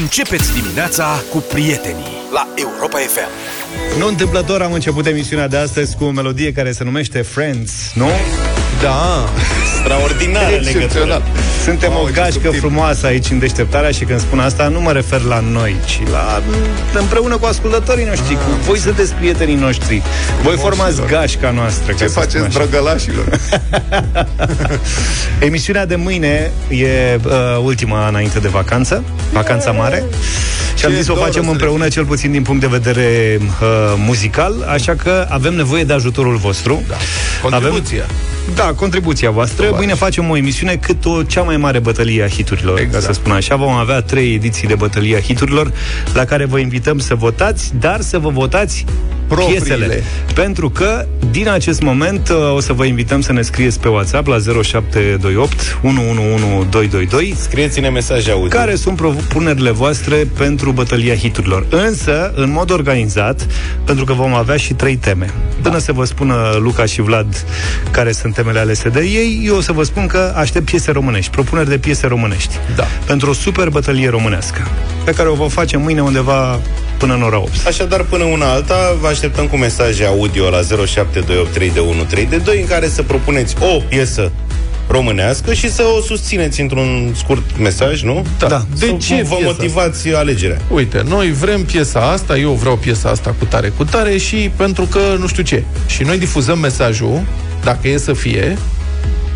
Începeți dimineața cu prietenii la Europa FM. Nu întâmplător am început emisiunea de astăzi cu o melodie care se numește Friends, nu? Da, Extraordinară legătură. Suntem Mamă, o ce gașcă subtil. frumoasă aici în deșteptarea și când spun asta nu mă refer la noi, ci la împreună cu ascultătorii noștri, cu voi sunteți prietenii noștri. Voi formați gașca noastră. ca ce să spun faceți, așa. drăgălașilor? Emisiunea de mâine e uh, ultima înainte de vacanță, vacanța mare. Și am Ce zis să o dor facem o să împreună, cel puțin din punct de vedere uh, muzical, așa că avem nevoie de ajutorul vostru. Da. Contribuția. Avem, da, contribuția voastră. Probabil. Mâine facem o emisiune cât o cea mai mare bătălie a hiturilor, Exact. ca să spun așa. Vom avea trei ediții de bătălie a hiturilor, la care vă invităm să votați, dar să vă votați Propriile. piesele. Pentru că, din acest moment, uh, o să vă invităm să ne scrieți pe WhatsApp la 0728 111222 Scrieți-ne mesaje audio. care sunt propunerile voastre pentru bătălia hiturilor. Însă, în mod organizat, pentru că vom avea și trei teme. Până să vă spună Luca și Vlad care sunt temele alese de ei, eu o să vă spun că aștept piese românești, propuneri de piese românești. Da. Pentru o super bătălie românească, pe care o vom face mâine undeva până în ora 8. Așadar, până una alta, vă așteptăm cu mesaje audio la 07283132 în care să propuneți o piesă românească și să o susțineți într-un scurt mesaj, nu? Da. Da. De Să ce vă piesa motivați alegerea? Uite, noi vrem piesa asta, eu vreau piesa asta cu tare, cu tare și pentru că nu știu ce. Și noi difuzăm mesajul, dacă e să fie,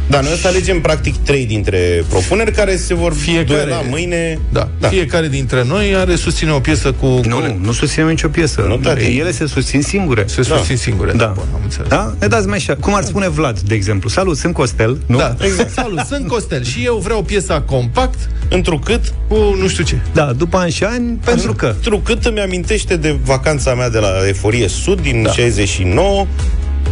Da, noi o să alegem practic trei dintre propuneri care se vor Fiecare- duela mâine. da, da. fiecare dintre noi are susține o piesă cu... Nu, nu susținem nicio piesă. Nu, tati. Ele se susțin singure. Se susțin singure. Da. Bun, am înțeles. Da? Ne dați mai așa. Cum ar spune Vlad, de exemplu. Salut, sunt Costel. Nu? Da, exact. Salut, sunt Costel și eu vreau piesa compact Întrucât, cu nu știu ce. Da, după ani și ani, pentru că. întrucât îmi amintește de vacanța mea de la Eforie Sud din Da. 69,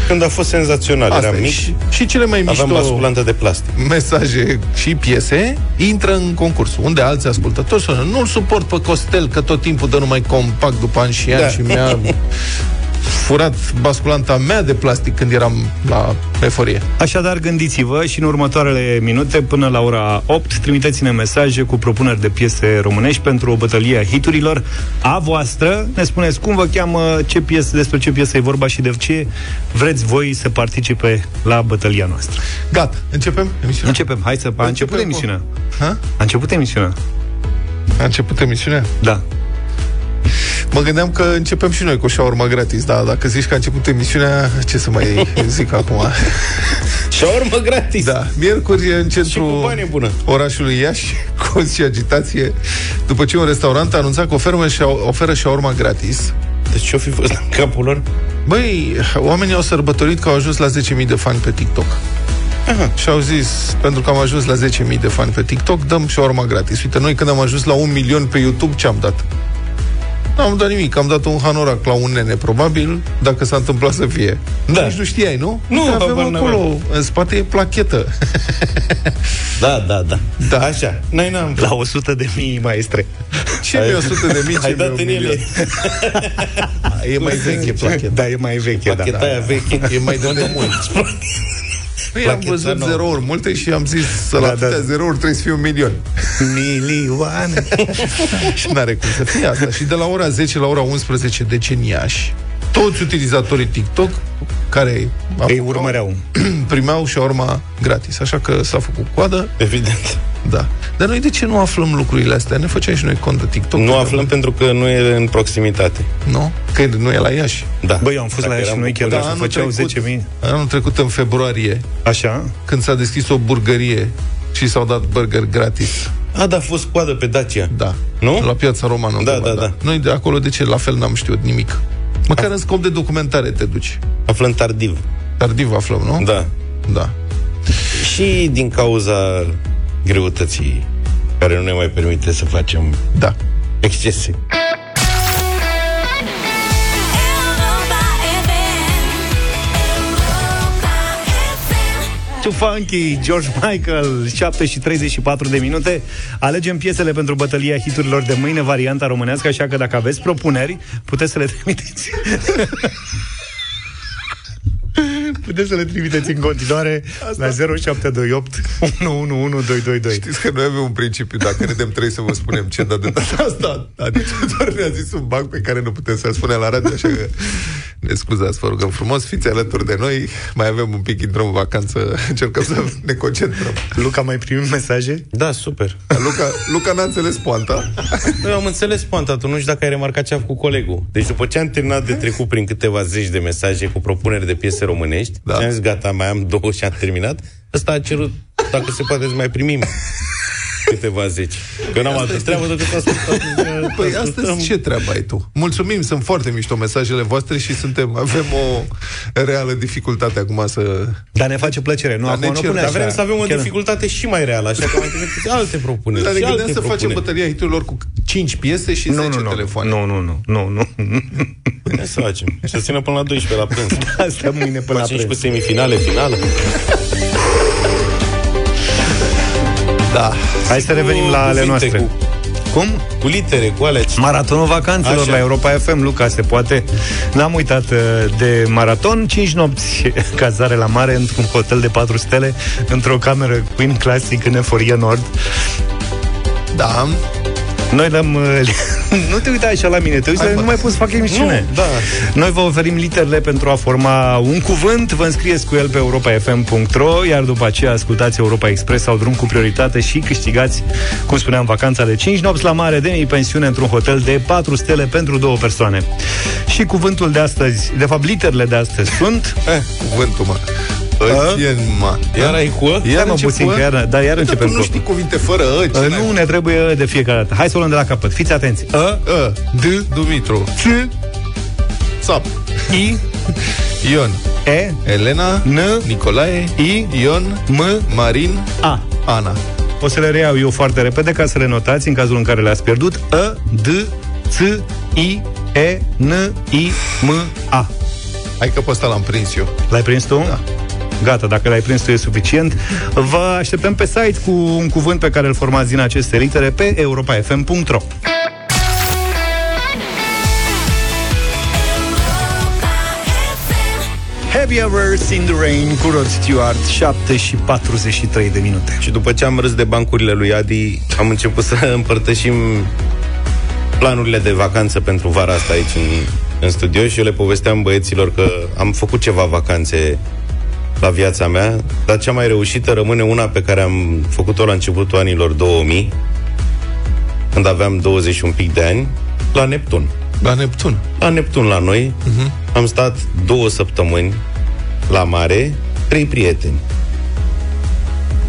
când a fost senzațional. Asta Eram e. mic, Și, și cele mai aveam mișto basculantă de plastic. mesaje și piese intră în concurs, unde alți ascultători sună. Nu-l suport pe Costel, că tot timpul dă numai compact după ani și ani Da. și mi-a furat basculanta mea de plastic când eram la eforie. Așadar, gândiți-vă și în următoarele minute, până la ora 8, trimiteți-ne mesaje cu propuneri de piese românești pentru o bătălie a hiturilor a voastră. Ne spuneți cum vă cheamă, ce piesă, despre ce piesă e vorba și de ce vreți voi să participe la bătălia noastră. Gata, începem emisiunea? Începem, hai să... A început cu- emisiunea. Ha? A început emisiunea. A început emisiunea? Da. Mă gândeam că începem și noi cu șaurma gratis, dar dacă zici că a început emisiunea, ce să mai zic acum? Și urmă gratis. Da, miercuri în Și cu centrul bani e bună. orașului Iași, cozi și agitație, după ce un restaurant a anunțat că oferă, și oferă șaurma gratis. Deci ce-o fi fost în capul lor? Băi, oamenii au sărbătorit că au ajuns la 10.000 de fani pe TikTok. Aha. Și au zis, pentru că am ajuns la 10.000 de fani pe TikTok, dăm și urma gratis. Uite, noi când am ajuns la un milion pe YouTube, ce am dat? Nu am dat nimic, am dat un hanorac la un nene, probabil, dacă s-a întâmplat să fie. Da. Nici nu știai, nu? Nu, Uite, avem habar acolo, n-aveam. în spate e plachetă. Da, da, da. Da. Așa. Noi n-am... La 100 de mii maestre. Ce mi 100 de mii, ce Ai mi-e dat un în milion? ele. E mai veche placheta. Da, e mai veche, da. Pacheta aia veche. E mai de demult. Păi am Placheta văzut nouă. zerouri multe și am zis să la Da, atâtea da. zerouri trebuie să fie un milion. Milioane. Și n-are cum să fie asta. Și de la ora 10 la ora 11 deceniași, toți utilizatorii TikTok care Ei urmăreau. primeau și urma gratis. Așa că s-a făcut coadă, Evident. da. Dar noi de ce nu aflăm lucrurile astea? Ne făceam și noi cont de TikTok. Nu de aflăm pentru că nu e în proximitate. Nu? Că nu e la Iași. Da. Băi, eu am fost Dacă la ea și eram noi chiar bucuros. dacă anul făceau trecut- 10.000. Anul trecut în februarie, Așa? când s-a deschis o burgărie și s-au dat burger gratis. A, da, a fost coadă pe Dacia. Da. Nu? La piața romană. Da, undeva, da, da. Noi de acolo, de ce? La fel n-am știut nimic. Măcar în scop de documentare te duci. Aflăm tardiv. Tardiv aflăm, nu? Da. Da. Și din cauza greutății care nu ne mai permite să facem Da. excese. Too Funky, George Michael, 7 și 34 de minute. Alegem piesele pentru bătălia hiturilor de mâine, varianta românească, așa că dacă aveți propuneri, puteți să le trimiteți. Puteți să le trimiteți în continuare la 0728 111222. Știți că noi avem un principiu, dacă ne dăm trei să vă spunem ce, dar de data asta, adică doar ne-a zis un banc pe care nu putem să-l spunem la radio, așa că ne scuzați, vă rugăm frumos, fiți alături de noi, mai avem un pic, intrăm în vacanță, încercăm să ne concentrăm. Luca, mai primim mesaje? Da, super. Luca, Luca n-a înțeles poanta. Eu am înțeles poanta, tu nu știu dacă ai remarcat ce a făcut colegul. Deci după ce am terminat de trecut prin câteva zeci de mesaje cu propuneri de piese românești, Da. da. am zis, gata, mai am două și am terminat, ăsta a cerut, dacă se poate, să mai primim câteva zeci. Că n-am altă treabă decât să ascultăm. Păi astăzi ce treabă ai tu? Mulțumim, sunt foarte mișto mesajele voastre și suntem, avem o reală dificultate acum să... Dar ne face plăcere, nu? Dar Acum ne nu cer- pune Dar așa. vrem să avem o Chiar- dificultate și mai reală, așa că mai trimiteți alte propuneri. Dar ne și gândeam alte să facem propuneri. bătălia hiturilor cu 5 piese și 10 Nu, nu, nu, telefoane. nu, nu, nu, nu, nu. Hai să facem. Și să țină până la 12 la prânz. Asta mâine până la Facem și cu prânz. semifinale, finală. Da. Hai să revenim la ale cuvinte, noastre. Cu, Cum? cu litere, cu alea. Maratonul vacanțelor Așa. la Europa FM, Luca, se poate. N-am uitat uh, de maraton, 5 nopți cazare la mare într-un hotel de 4 stele, într-o cameră Queen Classic în Eforie Nord. Da. Noi l-am... uh, nu te uita așa la mine, te uiți, Hai, nu mă. mai pot să fac emisiune. Nu, da. Noi vă oferim literele pentru a forma un cuvânt, vă înscrieți cu el pe europafm.ro, iar după aceea ascultați Europa Express sau drum cu prioritate și câștigați, cum spuneam, vacanța de 5 nopți la mare, de pensiune într-un hotel de 4 stele pentru două persoane. Și cuvântul de astăzi, de fapt literele de astăzi sunt... Eh, cuvântul, mă. Îți mă. Iar ai cu ă? Ia mă încep puțin, cu că ă? iar, da, iar Dar începem tu nu cu... știi cuvinte fără ă, ce Uh, n-ai? Nu ne trebuie de fiecare dată. Hai să o luăm de la capăt. Fiți atenți. A, Ă, D, Dumitru. C, Sap. I, Ion. E, Elena. N, Nicolae. I, Ion. M, Marin. A. Ana. O să le reiau eu foarte repede ca să le notați în cazul în care le-ați pierdut. A, D, C, I, E, N, I, M, A. Hai că pe ăsta l-am prins eu. L-ai prins tu? Da. Gata, dacă l-ai prins tu e suficient. Vă așteptăm pe site cu un cuvânt pe care îl formați din aceste litere pe europafm.ro Have you ever seen the rain cu Rod Stewart 7 și 43 de minute Și după ce am râs de bancurile lui Adi, am început să împărtășim planurile de vacanță pentru vara asta aici în, în studio și eu le povesteam băieților că am făcut ceva vacanțe la viața mea, dar cea mai reușită rămâne una pe care am făcut-o la începutul anilor 2000, când aveam 20 și un pic de ani, la Neptun. La Neptun. La Neptun la noi, uh-huh. am stat două săptămâni la mare, trei prieteni.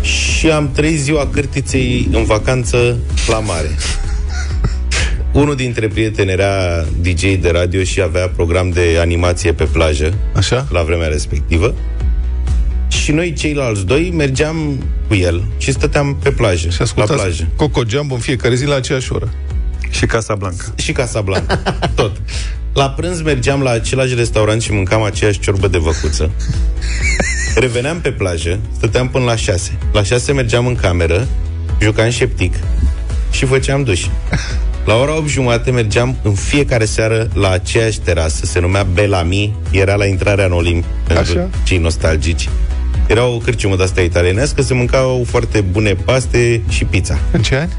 Și am trăit ziua cârtiței în vacanță la mare. Unul dintre prieteni era DJ de radio și avea program de animație pe plajă Așa? la vremea respectivă. Și noi ceilalți doi mergeam cu el și stăteam pe plajă, Și la ascultați plajă. Coco Jumbo în fiecare zi la aceeași oră. Și Casa Blanca și Casablanca. Tot. La prânz mergeam la același restaurant și mâncam aceeași ciorbă de văcuță. Reveneam pe plajă, stăteam până la șase. La șase mergeam în cameră, jucam șeptic și făceam duș. La ora 8 jumate mergeam în fiecare seară la aceeași terasă, se numea Bellamy, era la intrarea în Olimp pentru Așa. cei nostalgici. Era o cârciumă de-asta italienească, se mâncau foarte bune paste și pizza. În ce ani?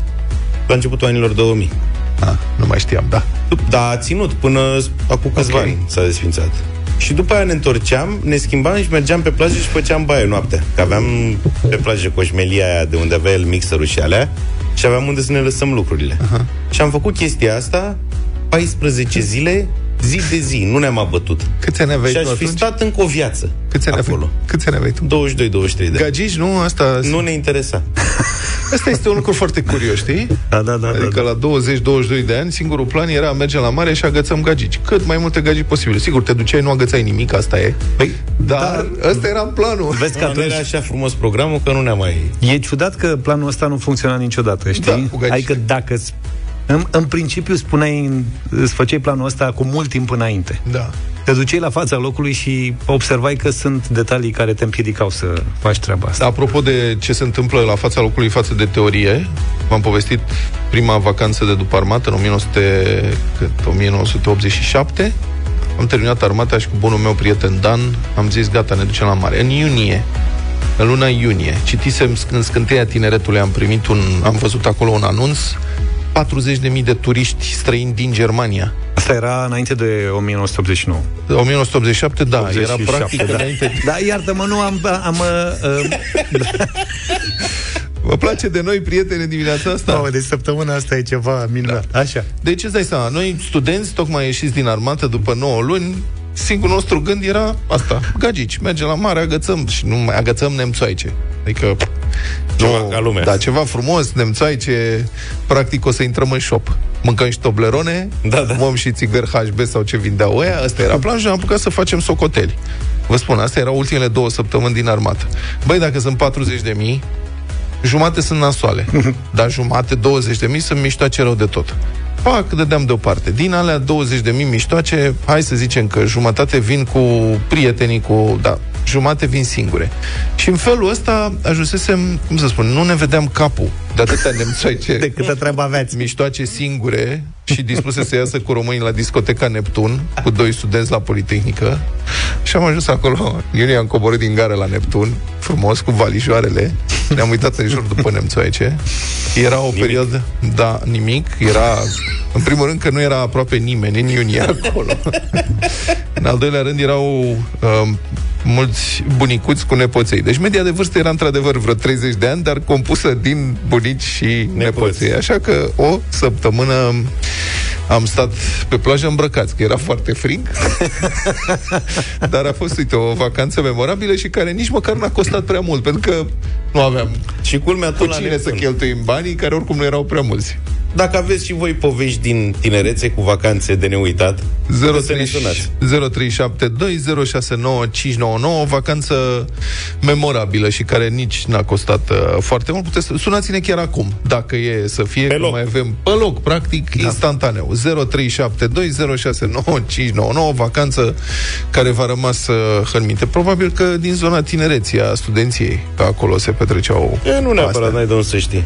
La începutul anilor 2000. Ah, nu mai știam, da. Da, a ținut până acum câțiva Ok. okay. ani s-a desfințat. Și după aia ne întorceam, ne schimbam și mergeam pe plajă și făceam baie noaptea. Că aveam pe plajă coșmelia aia de unde avea el mixerul și alea și aveam unde să ne lăsăm lucrurile. Uh-huh. Și am făcut chestia asta 14 zile, zi de zi, nu ne-am abătut. Câți ani aveai și tu aș fi atunci? stat încă o viață Câți ani acolo. aveai? Câți ani aveai tu? 22-23 de ani. Gagici, nu? Asta, Nu ne interesa. asta este un lucru foarte curios, știi? Da, da, da, Adică da, da. la 20-22 de ani, singurul plan era mergem la mare și agățăm gagici. Cât mai multe gagici posibil. Sigur, te duceai, nu agățai nimic, asta e. Păi, Dar ăsta era planul. Vezi că Că nu atunci era așa frumos programul că nu ne-am mai... E ciudat că planul ăsta nu funcționa niciodată, știi? Da, cu gagici. adică dacă s- în, în principiu spuneai, îți făceai planul ăsta cu mult timp înainte. Da. Te duceai la fața locului și observai că sunt detalii care te împiedicau să faci treaba asta. Apropo de ce se întâmplă la fața locului față de teorie, v-am povestit prima vacanță de după armată în 1900, cât, 1987. am terminat armata și cu bunul meu prieten Dan am zis, gata, ne ducem la mare. În iunie, în luna iunie, citisem în scânteia tineretului, am primit un, am văzut acolo un anunț, 40.000 de turiști străini din Germania. Asta era înainte de 1989. 1987, da, 87, era practic da. înainte. Da, iartă-mă, nu am... am uh, uh, Vă place de noi, prietene, dimineața asta? Mamă, deci săptămâna asta e ceva minunat. Da. Așa. Deci îți dai seama, noi studenți, tocmai ieșiți din armată după 9 luni, singurul nostru gând era asta, gagici, mergem la mare, agățăm și nu mai agățăm nemțoaice. Adică Ceva nu, ca lumea. Da, ceva frumos, nemțoaice, practic o să intrăm în shop. Mâncăm și toblerone, Da, da. luăm și țigări HB sau ce vindeau ăia, asta era planul și am apucat să facem socoteli. Vă spun, astea erau ultimele două săptămâni din armată. Băi, dacă sunt 40 de mii, jumate sunt nasoale, dar jumate, 20 de mii, sunt miștoace rău de tot. Pac, dădeam deoparte. Din alea 20 de mii miștoace, hai să zicem că jumătate vin cu prietenii, cu, da, jumate vin singure. Și în felul ăsta ajunsesem, cum să spun, nu ne vedeam capul de atâtea nemțoice De câtă treabă aveați. miștoace singure și dispuse să iasă cu românii la discoteca Neptun, cu doi studenți la Politehnică. Și am ajuns acolo. Iunie am coborât din gară la Neptun, frumos, cu valijoarele. Ne-am uitat în jur după nemțoaice. Era o nimic. perioadă... Da, nimic. Era... În primul rând că nu era aproape nimeni în iunie acolo. în al doilea rând erau um, mulți bunicuți cu nepoței. Deci media de vârstă era într-adevăr vreo 30 de ani, dar compusă din bunici și nepoței. Așa că o săptămână am stat pe plajă îmbrăcați, că era foarte frig. Dar a fost, uite, o vacanță memorabilă și care nici măcar n-a costat prea mult, pentru că nu aveam Și culmea cu tot la cine să Neptun. cheltuim banii, care oricum nu erau prea mulți. Dacă aveți și voi povești din tinerețe cu vacanțe de neuitat, puteți să ne sunați. 0372069599 o vacanță memorabilă și care nici n-a costat uh, foarte mult. Puteți, sunați-ne chiar acum, dacă e să fie, Pe că loc. mai avem pe loc, practic, da. instantaneu. 0372069599 vacanță care v-a rămas uh, în minte. Probabil că din zona tinereții a studenției, pe acolo se petreceau E, nu neapărat, astea. n-ai de unde să știi.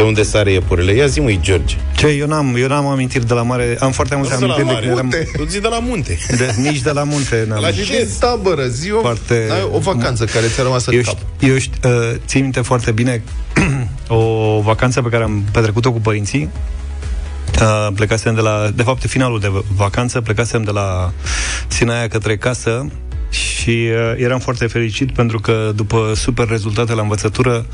De unde sare iepurele. Ia zi, măi, George. Ce, eu n-am, eu n-am amintiri de la mare. Am foarte multe Nu de la amintiri de mare. când eram... Munte. Tu zi de la munte. De, nici de la munte n-am. La și din tabără, zi o, Foarte- ai o vacanță care ți-a rămas în Eu, cap. ști, eu ști, uh, țin minte foarte bine o vacanță pe care am petrecut-o cu părinții. Uh, plecasem de la, de fapt, finalul de vacanță, plecasem de la Sinaia către casă și uh, eram foarte fericit pentru că după super rezultate la învățătură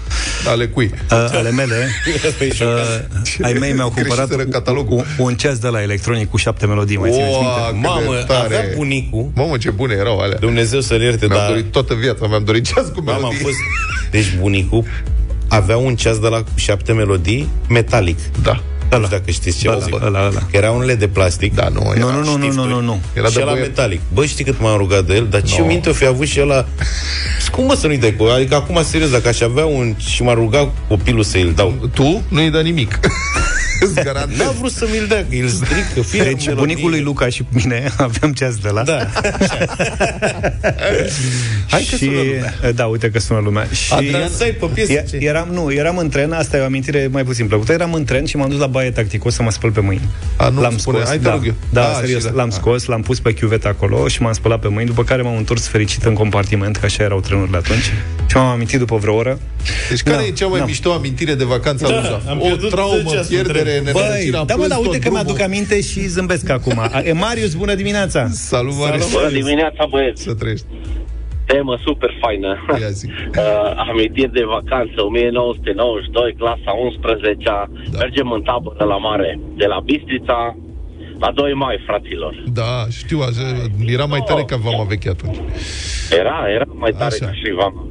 Ale cui? uh, ale mele, Asta e șocant. uh, ai mei mi-au cumpărat Greșiseră catalogul. un, un ceas de la electronic cu șapte melodii, mai țineți minte? cât de Mamă, tare. avea bunicul, Mamă, ce bune erau alea. Dumnezeu să-l ierte, Mi-am dar... dorit toată viața, mi-am dorit ceas cu Mamă, am melodii. fost... Deci bunicul avea un ceas de la cu șapte melodii metalic. Da. Nu știu dacă știți ce Ăla, zic. ăla, ăla. Că erau unele de plastic. Da, nu, Nu, era nu, nu, nu, nu, nu, nu. Era și de la băie... metalic. Bă, știi cât m-am rugat de el? Dar ce No. minte o fi avut și el la... Cum mă să nu-i dai cu? Adică acum, serios, dacă aș avea un... și m-a rugat copilul să îl dau. Tu nu-i da nimic. Îți garantez. N-a vrut să mi-l dea, că îl strică. Fie Deci bunicul lui Luca și mine aveam ceas de la Da. Hai că și, sună lumea. Da, uite că sună lumea. Și Adrian, stai pe piesă. e- ce? eram, nu, eram în tren, asta e o amintire mai puțin plăcută. Eram în tren și m-am dus la baie tacticos să mă spăl pe mâini. A, nu l-am spune. scos, Hai, te da, rog eu. da, Ah, serios, și da. l-am Ah. scos, l-am pus pe chiuvet acolo și m-am spălat pe mâini, după care m-am întors fericit în compartiment, că așa erau trenurile atunci. Și m-am amintit după vreo oră. Deci care Da, e cea mai da. mișto amintire de vacanță Da, aluza? am O pierdut traumă, ceasul pierdere, întreg. nenorocire, am da, mă, plâns da, tot uite că drumul. mi-aduc aminte și zâmbesc acum. E Marius, bună dimineața! Salut, Marius. Bună dimineața, băieți! Să trăiești. Temă super faină. Ia zi. Uh, amintiri de vacanță, 1992, clasa 11 Da. Mergem în tabără la mare, de la Bistrița la 2 mai, fraților. Da, știu, așa, era mai tare ca vama veche atunci. Era, era mai tare Așa. ca și vama.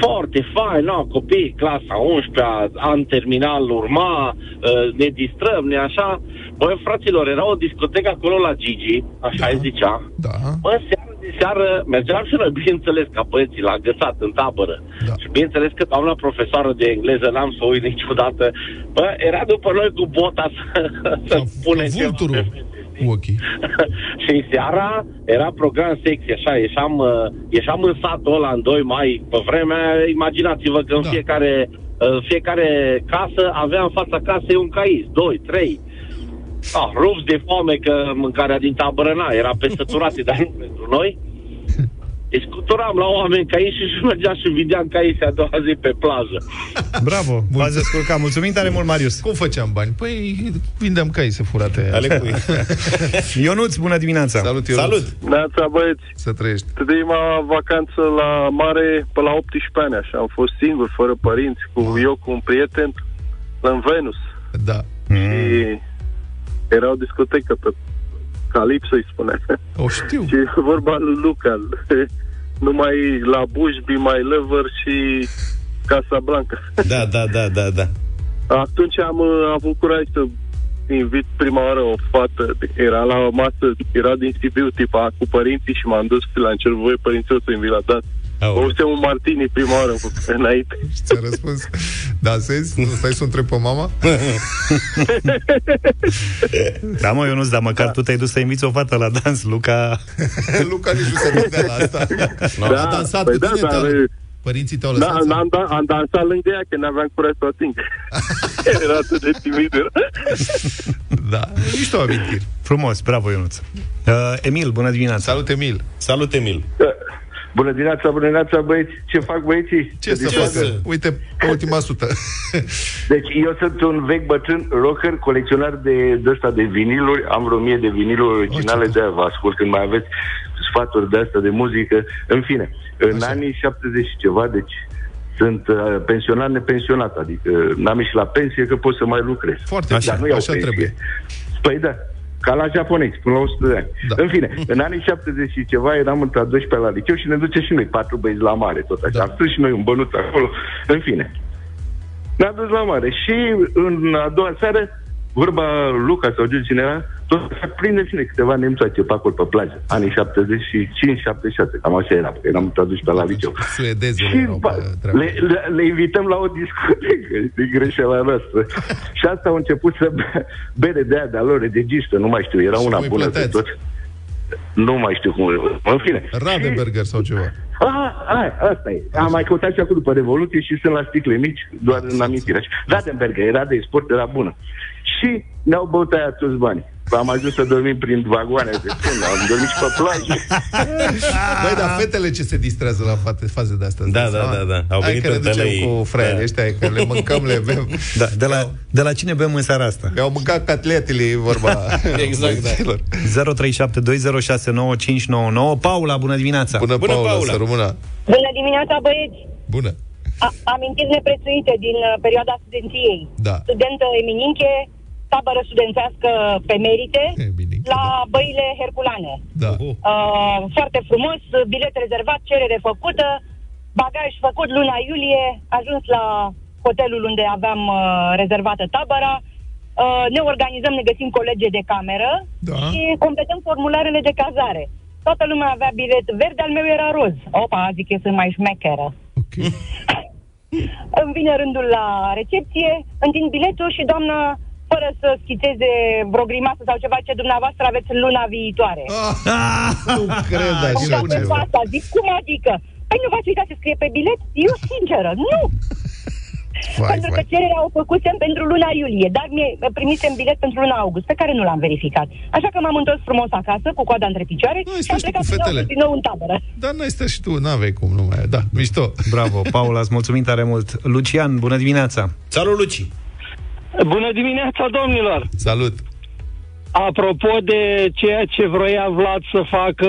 Foarte fain, no, copii, clasa 11 an terminal urma, uh, ne distrăm, ne așa. Băi, fraților, era o discotecă acolo la Gigi, așa Da. îi zicea. Da. Bă, seara de seară mergeam și noi, bineînțeles, ca băieții, la găsat în tabără. Da. Și bineînțeles că doamna profesoară de engleză n-am să o uit niciodată. Bă, era după noi cu bota să, să Ca- pune ca ceva vulturul. pe fete, știi? Cu ochii. și seara era program sexy, așa, ieșeam, uh, ieșeam în satul ăla în 2 mai, pe vremea, aia, imaginați-vă că în Da. fiecare, uh, fiecare casă avea în fața casei un caiz, 2, 3. ah, rupți de foame că mâncarea din tabără na, era pe săturate, dar nu pentru noi. Deci scuturam la oameni ca ei și și mergeam și videam ca ei a doua zi pe plajă. Bravo, v-ați descurcat. Mulțumim tare mult, Marius. Cum făceam bani? Păi vindeam caise furate. Ale cui? Ionuț, bună dimineața. Salut, Ionuț. Salut! Neața băieți, Să trăiești. prima vacanță la mare pe la 18 ani, așa, am fost singur, fără părinți, cu eu cu un prieten în Venus. Da. Și era o discotecă pe Calipso, îi spune. O știu. și vorba lui Luca, numai la Bushby, mai Lever și Casa Blanca. Da, da, da, da, da. Atunci am uh, avut curaj să invit prima oară o fată, era la o masă, era din Sibiu, tipa, cu părinții și m-am dus la încerc voi părinții să invit la dans. Aoleu. Băuse un martini prima oară înainte. Și ți-a răspuns, dansezi? Nu stai să o întreb pe mama? Da, mă, Ionuț, dar măcar tu te-ai dus să inviți o fată la dans, Luca. Luca nici nu se gândea la asta. Da, A dansat păi cu da, tine, dar, dar părinții te-au Da, lăsat? să- am, da, am dansat lângă ea, că n-aveam curaj să o ating. era atât de timid. era. Da, niște amintiri. Frumos, bravo, Ionuț. Uh, Emil, bună dimineața. Salut, Emil. Salut, Emil! Bună dimineața, bună dimineața, băieți. Ce fac băieții? Ce să Se facă? facă? Uite, pe ultima sută. Deci eu sunt un vechi bătrân rocker, colecționar de, de ăsta de viniluri. Am vreo mie de viniluri originale, ce de aia vă ascult când mai aveți sfaturi de asta de muzică. În fine, în Așa. anii 70 și ceva, deci sunt uh, pensionar nepensionat, adică n-am ieșit la pensie că pot să mai lucrez. Foarte Așa, bine, Dar nu iau așa pensie. trebuie. Păi da, ca la japonezi, până la 100 de ani. Da. Da. În fine, în anii 70 și ceva eram între a 12 la liceu și ne duce și noi patru băieți la mare, tot așa. Da. Da. Am strâns și noi un bănuț acolo. În fine, ne-a dus la mare și în a doua seară, vorba Luca sau Giu cineva, tot se prinde cine câteva nemțoace pe acolo pe plajă. Anii 75-76, cam așa era, că eram între a 12 la liceu. Suedezele Și erau ba, pe treabă. le, le, le invităm la o discotecă, e greșeala noastră. și asta au început să bea bere de aia de-a lor, registă, nu mai știu, era Și una cum îi bună de plăteați? tot. Nu mai știu cum, în fine. Radeberger sau ceva. A, a, asta e. Am mai căutat și acum după Revoluție și sunt la sticle mici, doar în amintire. Radenberger era de sport, era bună. Și ne-au băut aia toți banii. Am ajuns să dormim prin vagoane de sun, am dormit și pe plajă. Băi, dar fetele ce se distrează la fate, faze de astea. Da, da, da, da. Au Hai venit că ne în ducem tălăi. cu fraierii Da. ăștia, că le mâncăm, le bem. Da, de la, de la cine bem în seara asta? Mi-au mâncat catletele, e vorba. Exact, da. băieților. 0372069599. Paula, bună dimineața. Bună, Bună, Paula, Paula. să rămână. Bună dimineața, băieți! Bună. A- amintiri neprețuite din uh, perioada studenției. Da. Studentă emininche, tabără studențească pe merite, Emininche, la da. băile herculane. Da. Uh, foarte frumos, bilet rezervat, cerere făcută, bagaj făcut luna iulie, ajuns la hotelul unde aveam uh, rezervată tabăra, uh, ne organizăm, ne găsim colege de cameră Da. și completăm formularele de cazare. Toată lumea avea bilet verde, al meu era roz. Opa, zic eu sunt mai șmecheră. Ok. Îmi vine rândul la recepție, întind biletul și doamna, fără să schițeze vreo grimasă sau ceva, ce dumneavoastră aveți în luna viitoare. Ah, nu cred Cum așa dați ceva. asta? Zic, cum adică? Păi nu v-ați uitat să scrie pe bilet? Eu sinceră, nu! Vai, pentru că vai. cererea o făcusem pentru luna iulie, dar mi primisem bilet pentru luna august, pe care nu l-am verificat. Așa că m-am întors frumos acasă, cu coada între picioare, Nu, ai și am stat și plecat cu din nou, fetele. din nou în tabără. Dar n-ai stat și tu, n-aveai cum, nu mai Da, mișto. Bravo, Paula, îți mulțumim tare mult. Lucian, bună dimineața. Salut, Luci! Bună dimineața, domnilor! Salut. Apropo de ceea ce vroia Vlad să facă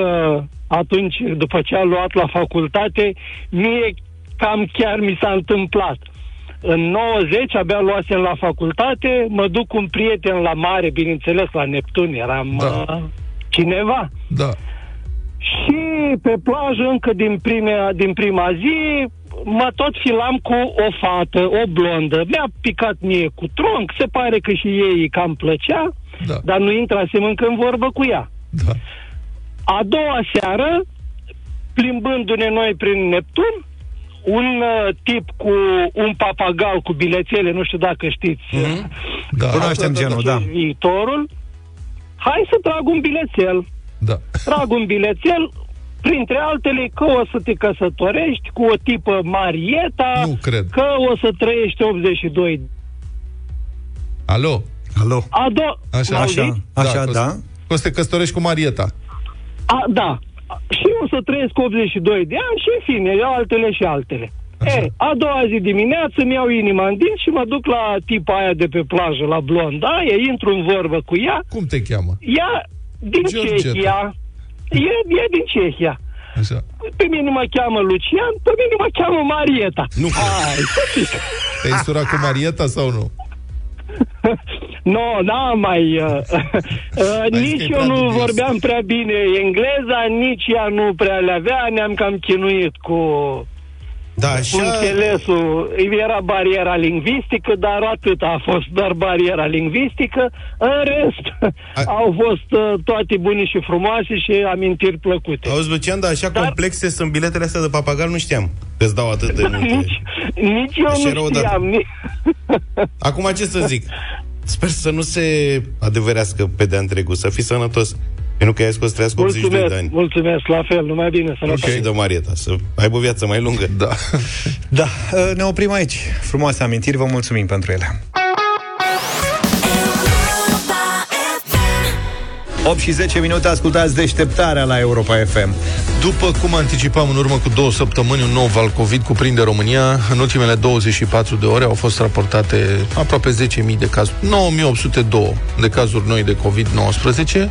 atunci, după ce a luat la facultate, mie cam chiar mi s-a întâmplat. În 90, abia luasem la facultate, mă duc cu un prieten la mare, bineînțeles, la Neptun, eram Da. uh, cineva. Da. Și pe plajă, încă din, prima, din prima zi, mă tot filam cu o fată, o blondă. Mi-a picat mie cu tronc, se pare că și ei cam plăcea, Da. dar nu intrasem încă în vorbă cu ea. Da. A doua seară, plimbându-ne noi prin Neptun, un uh, tip cu un papagal cu bilețele, nu știu dacă știți, mm-hmm. Da. Cunoaștem da, genul, da. viitorul, hai să trag un bilețel. Da. Trag un bilețel, printre altele că o să te căsătorești cu o tipă Marieta, Nu cred. că o să trăiești 82 Alo? Alo. A doua... Așa, M-auziți? Așa, așa, că o da. să- că o să te căsătorești cu Marieta. A, da. Și o să trăiesc 82 de ani și în fine, iau altele și altele. Așa. E, a doua zi dimineață mi iau inima în dinți și mă duc la tipa aia de pe plajă, la blonda aia, intru în vorbă cu ea, Cum te cheamă? ea din Georgeta. Cehia, e, e din Cehia. Așa. Pe mine mă cheamă Lucian, pe mine mă cheamă Marieta. Nu. Hai, să zic. Te-ai surat cu Marieta sau nu? No, n-am mai... Uh, uh, că nici e eu prea nu dubios. vorbeam prea bine engleza, nici ea nu prea le avea, ne-am cam chinuit cu, Da, cu așa... înțelesul. Era bariera lingvistică, dar atât a fost doar bariera lingvistică. În rest, A- au fost uh, toate bune și frumoase și amintiri plăcute. Auzi, Lucian, dar așa Dar- complexe sunt biletele astea de papagal, nu știam. Îți dau atât de multe. Nici, nici eu Așa era nu odată. știam. Ni... Acum ce să zic? Sper să nu se adeverească pe de întregul, să fii sănătos. Pentru că ai scos să trăiască 82 de Mulțumesc, ani. mulțumesc, la fel, numai bine, să Okay. Și de Marieta, să aibă o viață mai lungă. Da. Da, ne oprim aici. Frumoase amintiri, vă mulțumim pentru ele. 8 și 10 minute ascultați deșteptarea la Europa FM. După cum anticipam în urmă cu două săptămâni, un nou val COVID cuprinde România. În ultimele 24 de ore au fost raportate aproape 10.000 de cazuri, 9.802 de cazuri noi de COVID-19.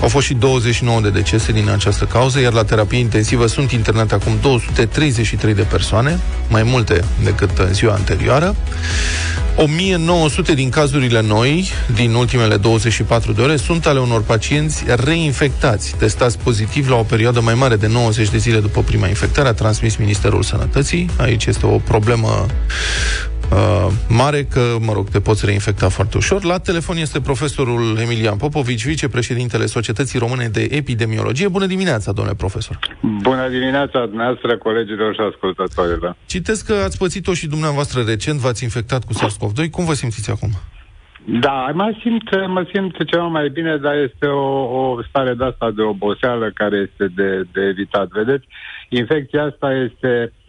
Au fost și 29 de decese din această cauză, iar la terapie intensivă sunt internate acum 233 de persoane, mai multe decât în ziua anterioară. 1900 din cazurile noi din ultimele 24 de ore sunt ale unor pacienți reinfectați, testați pozitiv la o perioadă mai mare de 90 de zile după prima infectare, a transmis Ministerul Sănătății. Aici este o problemă uh, mare că, mă rog, te poți reinfecta foarte ușor. La telefon este profesorul Emilian Popovici, vicepreședintele Societății Române de Epidemiologie. Bună dimineața, domnule profesor! Bună dimineața dumneavoastră, colegilor și ascultătorilor. Citesc că ați pățit-o și dumneavoastră recent, v-ați infectat cu SARS-CoV-2. Cum vă simțiți acum? Da, mă simt, mă simt ceva mai bine, dar este o, o stare de asta de oboseală care este de, de evitat. Vedeți, infecția asta este, eh,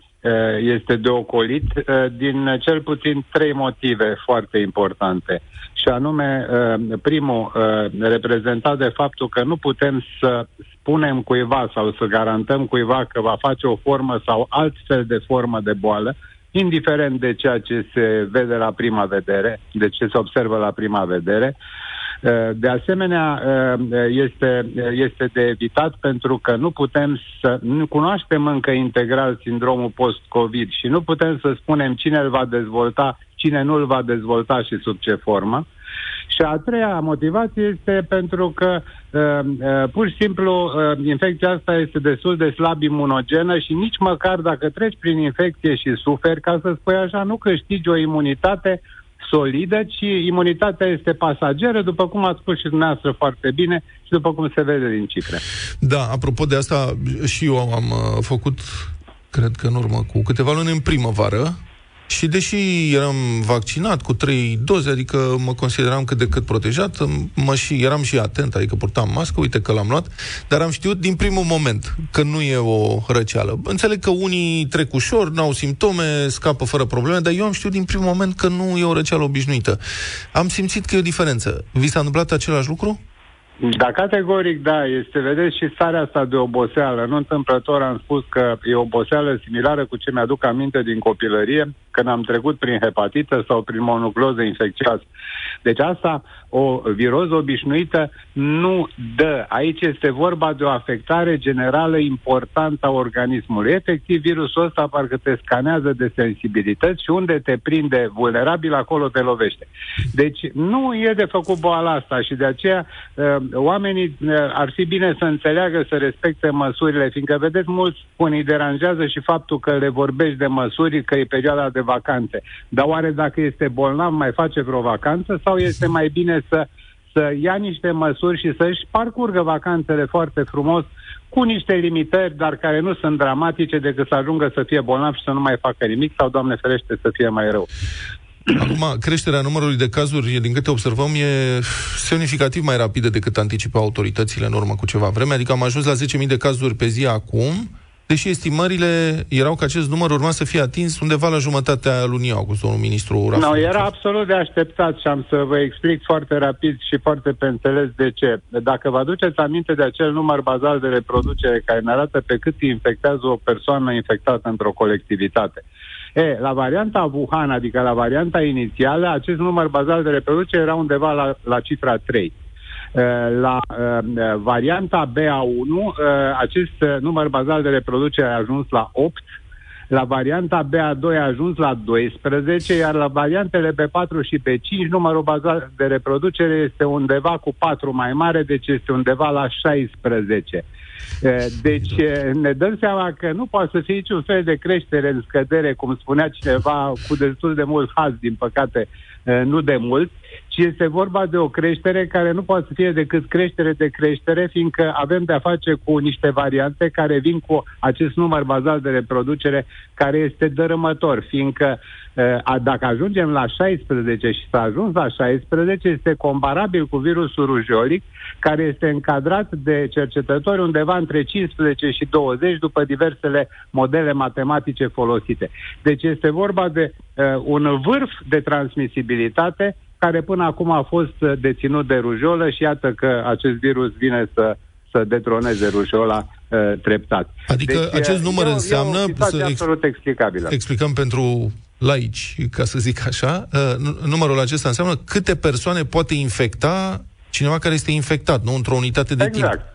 este de ocolit eh, din cel puțin trei motive foarte importante. Și anume, eh, primul, eh, reprezentat de faptul că nu putem să spunem cuiva sau să garantăm cuiva că va face o formă sau alt fel de formă de boală, indiferent de ceea ce se vede la prima vedere, de ce se observă la prima vedere. Uh, De asemenea, uh, este, este de evitat pentru că nu putem să nu cunoaștem încă integral sindromul post-COVID și nu putem să spunem cine îl va dezvolta, cine nu îl va dezvolta și sub ce formă. Și a treia motivație este pentru că uh, uh, pur și simplu uh, infecția asta este destul de slab imunogenă și nici măcar dacă treci prin infecție și suferi, ca să spui așa, nu câștigi o imunitate solidă, ci imunitatea este pasageră, după cum ați spus și dumneavoastră foarte bine și după cum se vede din cifre. Da, apropo de asta, și eu am uh, făcut, cred că în urmă cu câteva luni, în primăvară, și deși eram vaccinat cu trei doze, adică mă consideram cât de cât protejat, mă și, eram și atent, adică purtam mască, uite că l-am luat, dar am știut din primul moment că nu e o răceală. Înțeleg că unii trec ușor, n-au simptome, scapă fără probleme, dar eu am știut din primul moment că nu e o răceală obișnuită. Am simțit că e o diferență. Vi s-a întâmplat același lucru? Da, categoric da, este, vedeți, și starea asta de oboseală. Nu întâmplător am spus că e o oboseală similară cu ce mi-aduc aminte din copilărie, când am trecut prin hepatită sau prin monucloză infecțioasă. Deci asta, o viroză obișnuită nu dă. Aici este vorba de o afectare generală importantă a organismului. Efectiv, virusul ăsta parcă te scanează de sensibilități și unde te prinde vulnerabil, acolo te lovește. Deci nu e de făcut boala asta și de aceea uh, oamenii uh, ar fi bine să înțeleagă, să respecte măsurile, fiindcă, vedeți, mulți spun, îi deranjează și faptul că le vorbești de măsuri, că e perioada de vacanțe. Dar oare dacă este bolnav, mai face vreo vacanță sau este mai bine să să ia niște măsuri și să-și parcurgă vacanțele foarte frumos cu niște limitări, dar care nu sunt dramatice decât să ajungă să fie bolnav și să nu mai facă nimic sau, Doamne ferește, să fie mai rău. Acum, creșterea numărului de cazuri, din câte observăm, e semnificativ mai rapidă decât anticipau autoritățile în urmă cu ceva vreme. Adică am ajuns la 10.000 de cazuri pe zi acum, deși estimările erau că acest număr urma să fie atins undeva la jumătatea lunii august, domnul ministru Rafă. Nu, era absolut de așteptat și am să vă explic foarte rapid și foarte pe înțeles de ce. Dacă vă aduceți aminte de acel număr bazal de reproducere care ne arată pe cât infectează o persoană infectată într-o colectivitate. E, la varianta Wuhan, adică la varianta inițială, acest număr bazal de reproducere era undeva la, la cifra 3. La uh, varianta BA1, uh, acest număr bazal de reproducere a ajuns la 8, la varianta BA2 a ajuns la 12, iar la variantele B4 și B5 numărul bazal de reproducere este undeva cu 4 mai mare, deci este undeva la 16. Deci ne dăm seama că nu poate să fie niciun fel de creștere în scădere, cum spunea cineva, cu destul de mult haz, din păcate, nu de mult, ci este vorba de o creștere care nu poate să fie decât creștere de creștere, fiindcă avem de-a face cu niște variante care vin cu acest număr bazal de reproducere care este dărâmător, fiindcă dacă ajungem la 16 și s-a ajuns la 16, este comparabil cu virusul rujolic, care este încadrat de cercetători undeva între 15 și 20 după diversele modele matematice folosite. Deci este vorba de uh, un vârf de transmisibilitate care până acum a fost uh, deținut de rujolă și iată că acest virus vine să să detroneze rujola uh, treptat. Adică deci, acest număr e, înseamnă... E o să absolut explicabilă. Explicăm pentru laici, ca să zic așa, uh, numărul acesta înseamnă câte persoane poate infecta cineva care este infectat, nu într-o unitate de exact. timp.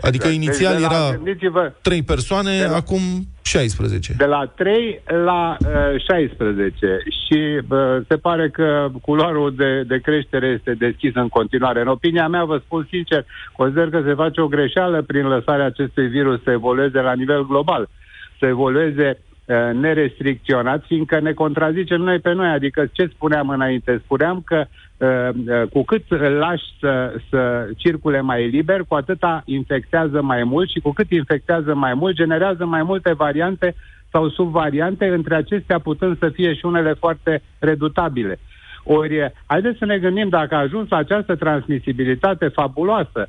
Adică deci inițial deci de la, era 3 persoane, de la, acum 16. De la 3 la uh, 16. Și uh, se pare că culoarul de, de creștere este deschis în continuare. În opinia mea, vă spun sincer, consider că se face o greșeală prin lăsarea acestui virus să evolueze la nivel global. Să evolueze Uh, nerestricționat, fiindcă ne contrazicem noi pe noi. Adică ce spuneam înainte? Spuneam că uh, uh, cu cât lași să, să circule mai liber, cu atâta infectează mai mult și cu cât infectează mai mult, generează mai multe variante sau subvariante, între acestea putând să fie și unele foarte redutabile. Ori, haideți să ne gândim dacă a ajuns la această transmisibilitate fabuloasă, eh,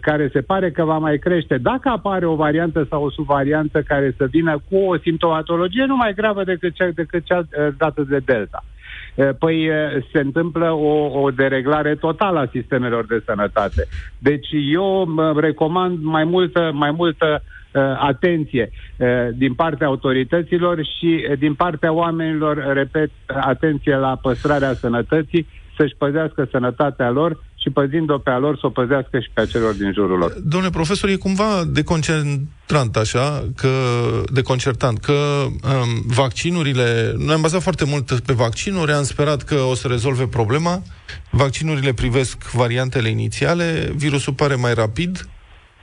care se pare că va mai crește, dacă apare o variantă sau o subvariantă care să vină cu o simptomatologie nu mai gravă decât cea, decât cea eh, dată de Delta. Eh, păi se întâmplă o, o dereglare totală a sistemelor de sănătate. Deci eu recomand mai multă, mai multă uh, atenție uh, din partea autorităților și uh, din partea oamenilor, repet, atenție la păstrarea sănătății, să-și păzească sănătatea lor și păzind-o pe a lor să o păzească și pe a celor din jurul lor. Domnule profesor, e cumva deconcentrant așa, că, deconcertant, că um, vaccinurile, noi am bazat foarte mult pe vaccinuri, am sperat că o să rezolve problema, vaccinurile privesc variantele inițiale, virusul pare mai rapid,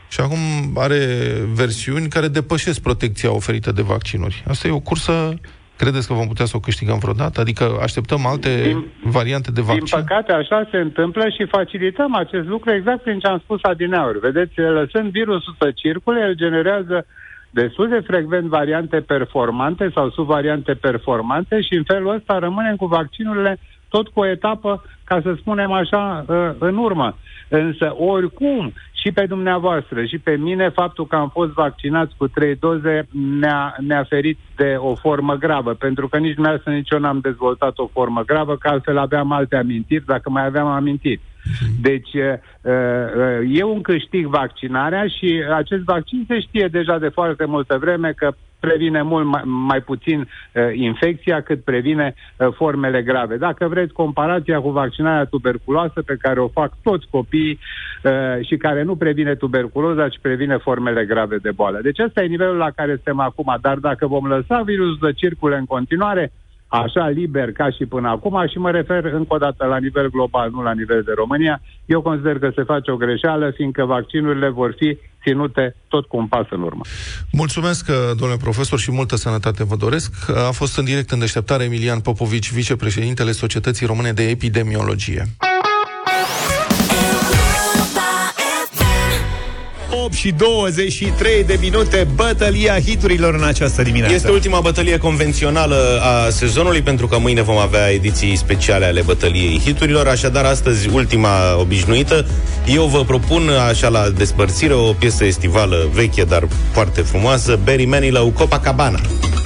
și acum are versiuni care depășesc protecția oferită de vaccinuri. Asta e o cursă Credeți că vom putea să o câștigăm vreodată? Adică așteptăm alte din, variante de vaccin? Din păcate, așa se întâmplă și facilităm acest lucru exact prin ce am spus adineauri. Vedeți, lăsând virusul să circule, el generează destul de frecvent variante performante sau subvariante performante și în felul ăsta rămânem cu vaccinurile tot cu o etapă, ca să spunem așa, ă, în urmă. Însă, oricum, și pe dumneavoastră și pe mine, faptul că am fost vaccinați cu trei doze ne-a, ne-a ferit de o formă gravă, pentru că nici dumneavoastră nici eu n-am dezvoltat o formă gravă, că altfel aveam alte amintiri, dacă mai aveam amintiri. Deci e un câștig vaccinarea și acest vaccin se știe deja de foarte multă vreme că previne mult mai, mai puțin uh, infecția cât previne uh, formele grave. Dacă vreți comparația cu vaccinarea tuberculoasă pe care o fac toți copiii uh, și care nu previne tuberculoza, ci previne formele grave de boală. Deci ăsta e nivelul la care suntem acum, dar dacă vom lăsa virusul să circule în continuare, așa liber ca și până acum și mă refer încă o dată la nivel global, nu la nivel de România. Eu consider că se face o greșeală, fiindcă vaccinurile vor fi ținute tot cu un pas în urmă. Mulțumesc, domnule profesor, și multă sănătate vă doresc. A fost în direct în deșteptare Emilian Popovici, vicepreședintele Societății Române de Epidemiologie. 8 și 23 de minute Bătălia hiturilor în această dimineață. Este ultima bătălie convențională a sezonului Pentru că mâine vom avea ediții speciale ale bătăliei hiturilor. Așadar, astăzi, ultima obișnuită. Eu vă propun, așa la despărțire O piesă estivală veche, dar foarte frumoasă Barry Manilow, Copacabana. Her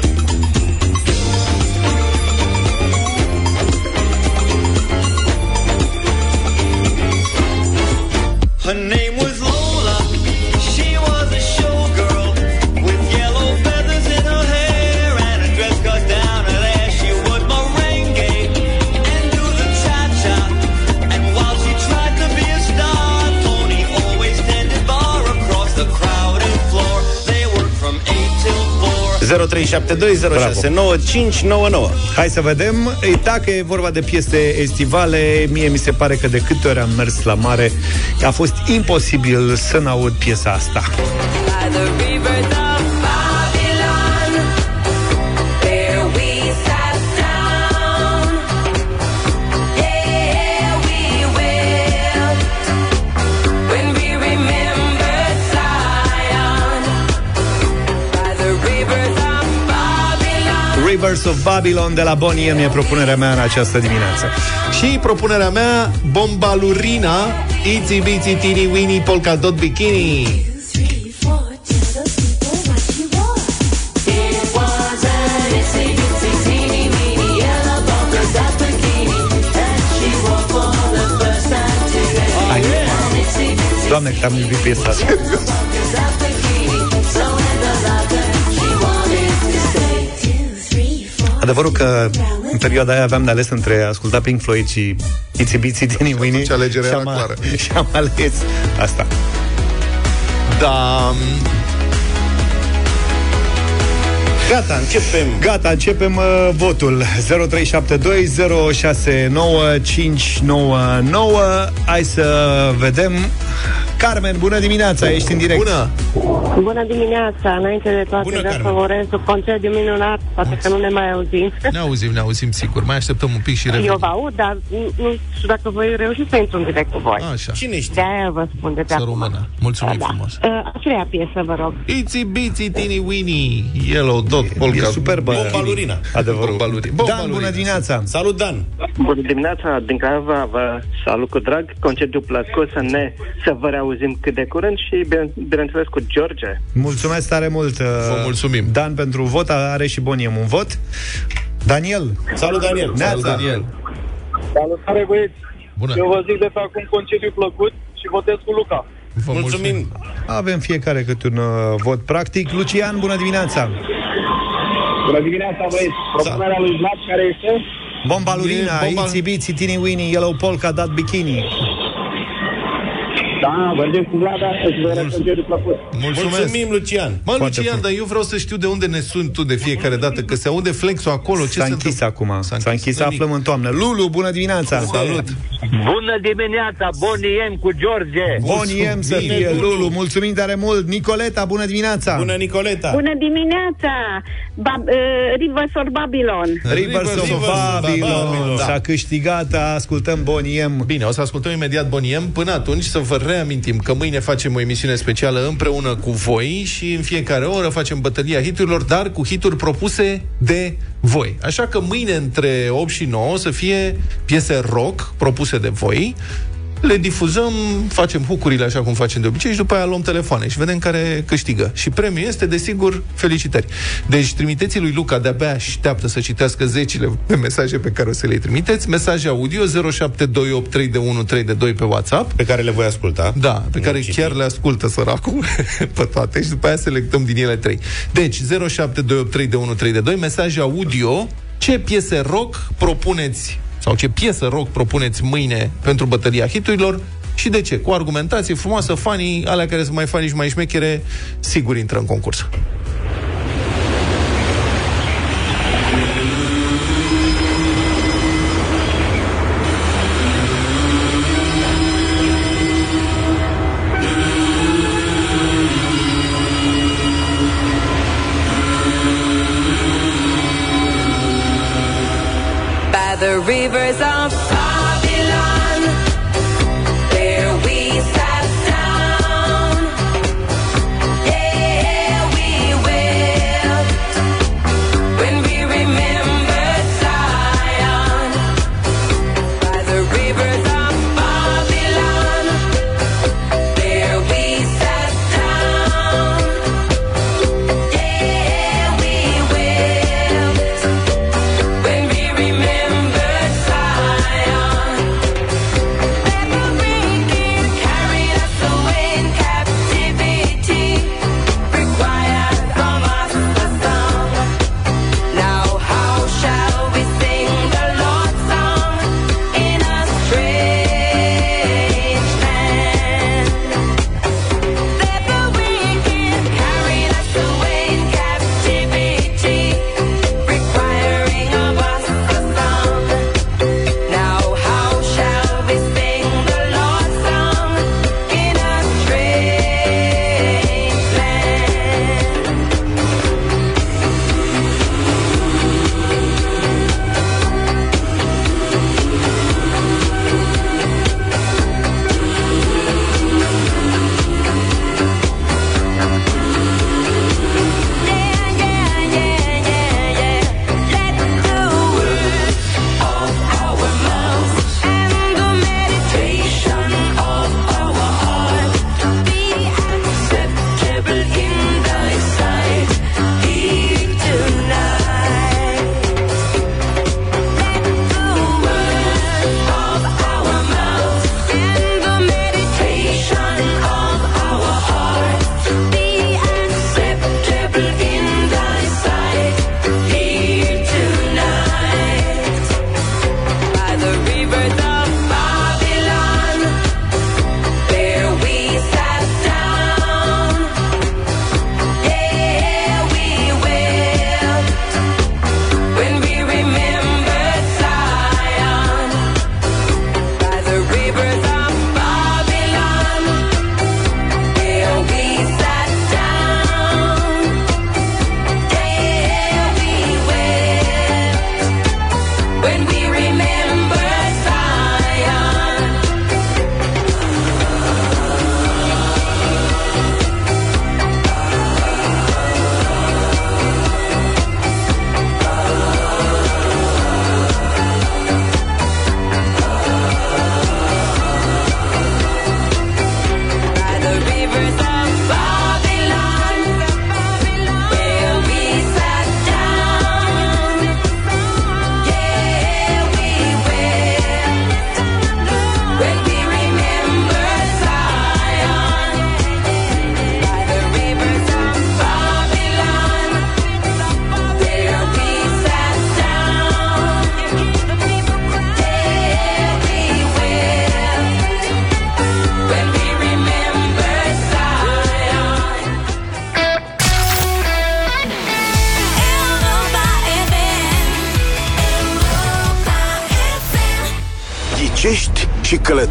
0372069599 Hai să vedem. Ei, Dacă e vorba de piese estivale Mie mi se pare că de câte ori am mers la mare A fost imposibil să n-aud piesa asta Rivers of Babylon de la Bonnie M e propunerea mea în această dimineață Și propunerea mea, Bombalurina, Itsy Bitsy Teeny Weeny Polka Dot Bikini. It was an itsy bitsy teeny weeny yellow polka dot bikini that she wore for the first time today. Ai, An itsy bitsy Doamne, cât am iubit piesa asta Adevărul că în perioada aia aveam de ales între a asculta Pink Floyd și Itsy Bitsy Teeny Weeny atunci alegerea și era am, clară. și am ales asta. Da, Gata, începem. Gata, începem uh, votul. 0372069599 Hai să vedem Carmen, bună dimineața, ești în direct bună! Bună dimineața! Înainte de toate, Bună, vreau să Carmen. vă urez un concediu minunat, poate că nu ne mai auzim. Ne auzim, ne auzim sigur. Mai așteptăm un pic și Eu revenim. vă aud, dar nu nu știu dacă voi reuși să intru în direct cu voi. Așa, Cine știe? De aia vă spun de pe să acum. română. Mulțumim Da. frumos. Uh, Aceea piesă, vă rog. Itsy Bitsy Teeny Weeny Yellow Dot Polka. E superbă Bombalurina. Adevărul Bombalurina. Dan, Bombalurina. bună dimineața Salut, Dan! Bună dimineața, din Craiova vă salut cu drag, concediu plăcut să ne să vă reauzim cât de curând și bine- bineînțeles cu George. Mulțumesc tare mult uh, Vă mulțumim. Dan pentru vot, are și Boniem un vot Daniel Salut, Daniel! Neața. Salut, Daniel. Salutare, băieți! Bună. Eu vă zic de pe acum concediu plăcut și votez cu Luca. Vă Mulțumim! Avem fiecare câte un uh, vot practic Lucian, bună dimineața Bună dimineața, băieți! Propunerea lui Vlad care este? Bomba Lurina, E bomba- Itsy Bitsy Teeny Weeny Yellow Polka Dot Bikini Da, mergem cu Vlad astăzi și vă urez concediu plăcut. Mulțumesc. Mulțumim, Lucian! Mă, Foarte Lucian, frumos. dar eu vreau să știu de unde ne suni tu de fiecare dată, că se aude flexul acolo. Ce S-a se închis întâmplă? acum S-a închis, Nimic. aflăm în toamnă Lulu, bună dimineața Salut! Bună dimineața, Boniem cu George! Boniem să Bine, fie Lulu. Lulu, mulțumim tare mult Nicoleta, bună dimineața Bună, Nicoleta! Bună dimineața! Ba- uh, Rivers of Babylon. Rivers of Rivers of Babylon Babylon, da. S-a câștigat, ascultăm Boniem Bine, o să ascultăm imediat Boniem. Până atunci să vă reamintim că mâine facem o emisiune specială împreună cu voi și în fiecare oră facem bătălia hiturilor, dar cu hituri propuse de voi. Așa că mâine între 8 și 9 o să fie piese rock propuse de voi. Le difuzăm, facem hucurile așa cum facem de obicei și după aia luăm telefoane și vedem care câștigă. Și premiul este, desigur, felicitări. Deci trimiteți lui Luca, de-abia așteaptă să citească zecile de mesaje pe care o să le trimiteți. Mesaje audio 07283132 pe WhatsApp. Pe care le voi asculta. Da, pe Nu care citi. chiar le ascultă săracul pe toate și după aia selectăm din ele trei. Deci 07283132 mesaje audio ce piese rock propuneți sau ce piesă rock propuneți mâine pentru bătălia hiturilor și de ce? Cu o argumentație frumoasă, fanii, alea care sunt mai fani și mai șmechere, sigur intră în concurs.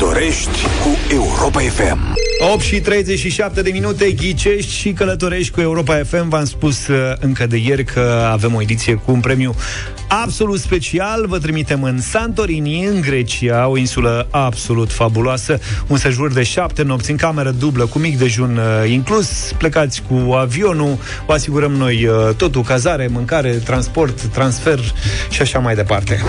Călătorești cu Europa FM. 8 și 37 de minute ghicești și călătorești cu Europa FM V-am spus uh, încă de ieri că avem o ediție cu un premiu absolut special. Vă trimitem în Santorini, în Grecia O insulă absolut fabuloasă. Un sejur de șapte nopți în cameră dublă Cu mic dejun uh, inclus. Plecați cu avionul Vă asigurăm noi uh, totul, cazare, mâncare, transport, transfer Și așa mai departe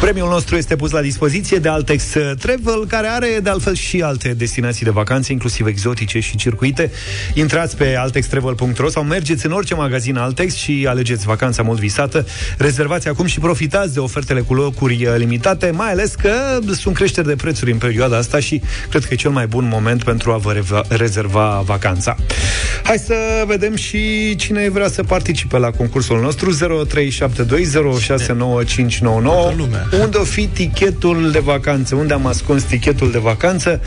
Premiul nostru este pus la dispoziție de Altex Travel, care are de altfel și alte destinații de vacanțe, inclusiv exotice și circuite. Intrați pe altextravel.ro sau mergeți în orice magazin Altex și alegeți vacanța mult visată. Rezervați acum și profitați de ofertele cu locuri limitate, mai ales că sunt creșteri de prețuri în perioada asta și cred că e cel mai bun moment pentru a vă reva- rezerva vacanța. Hai să vedem și cine vrea să participe la concursul nostru 0372069599 Unde o fi tichetul de vacanță? Unde am ascuns tichetul de vacanță?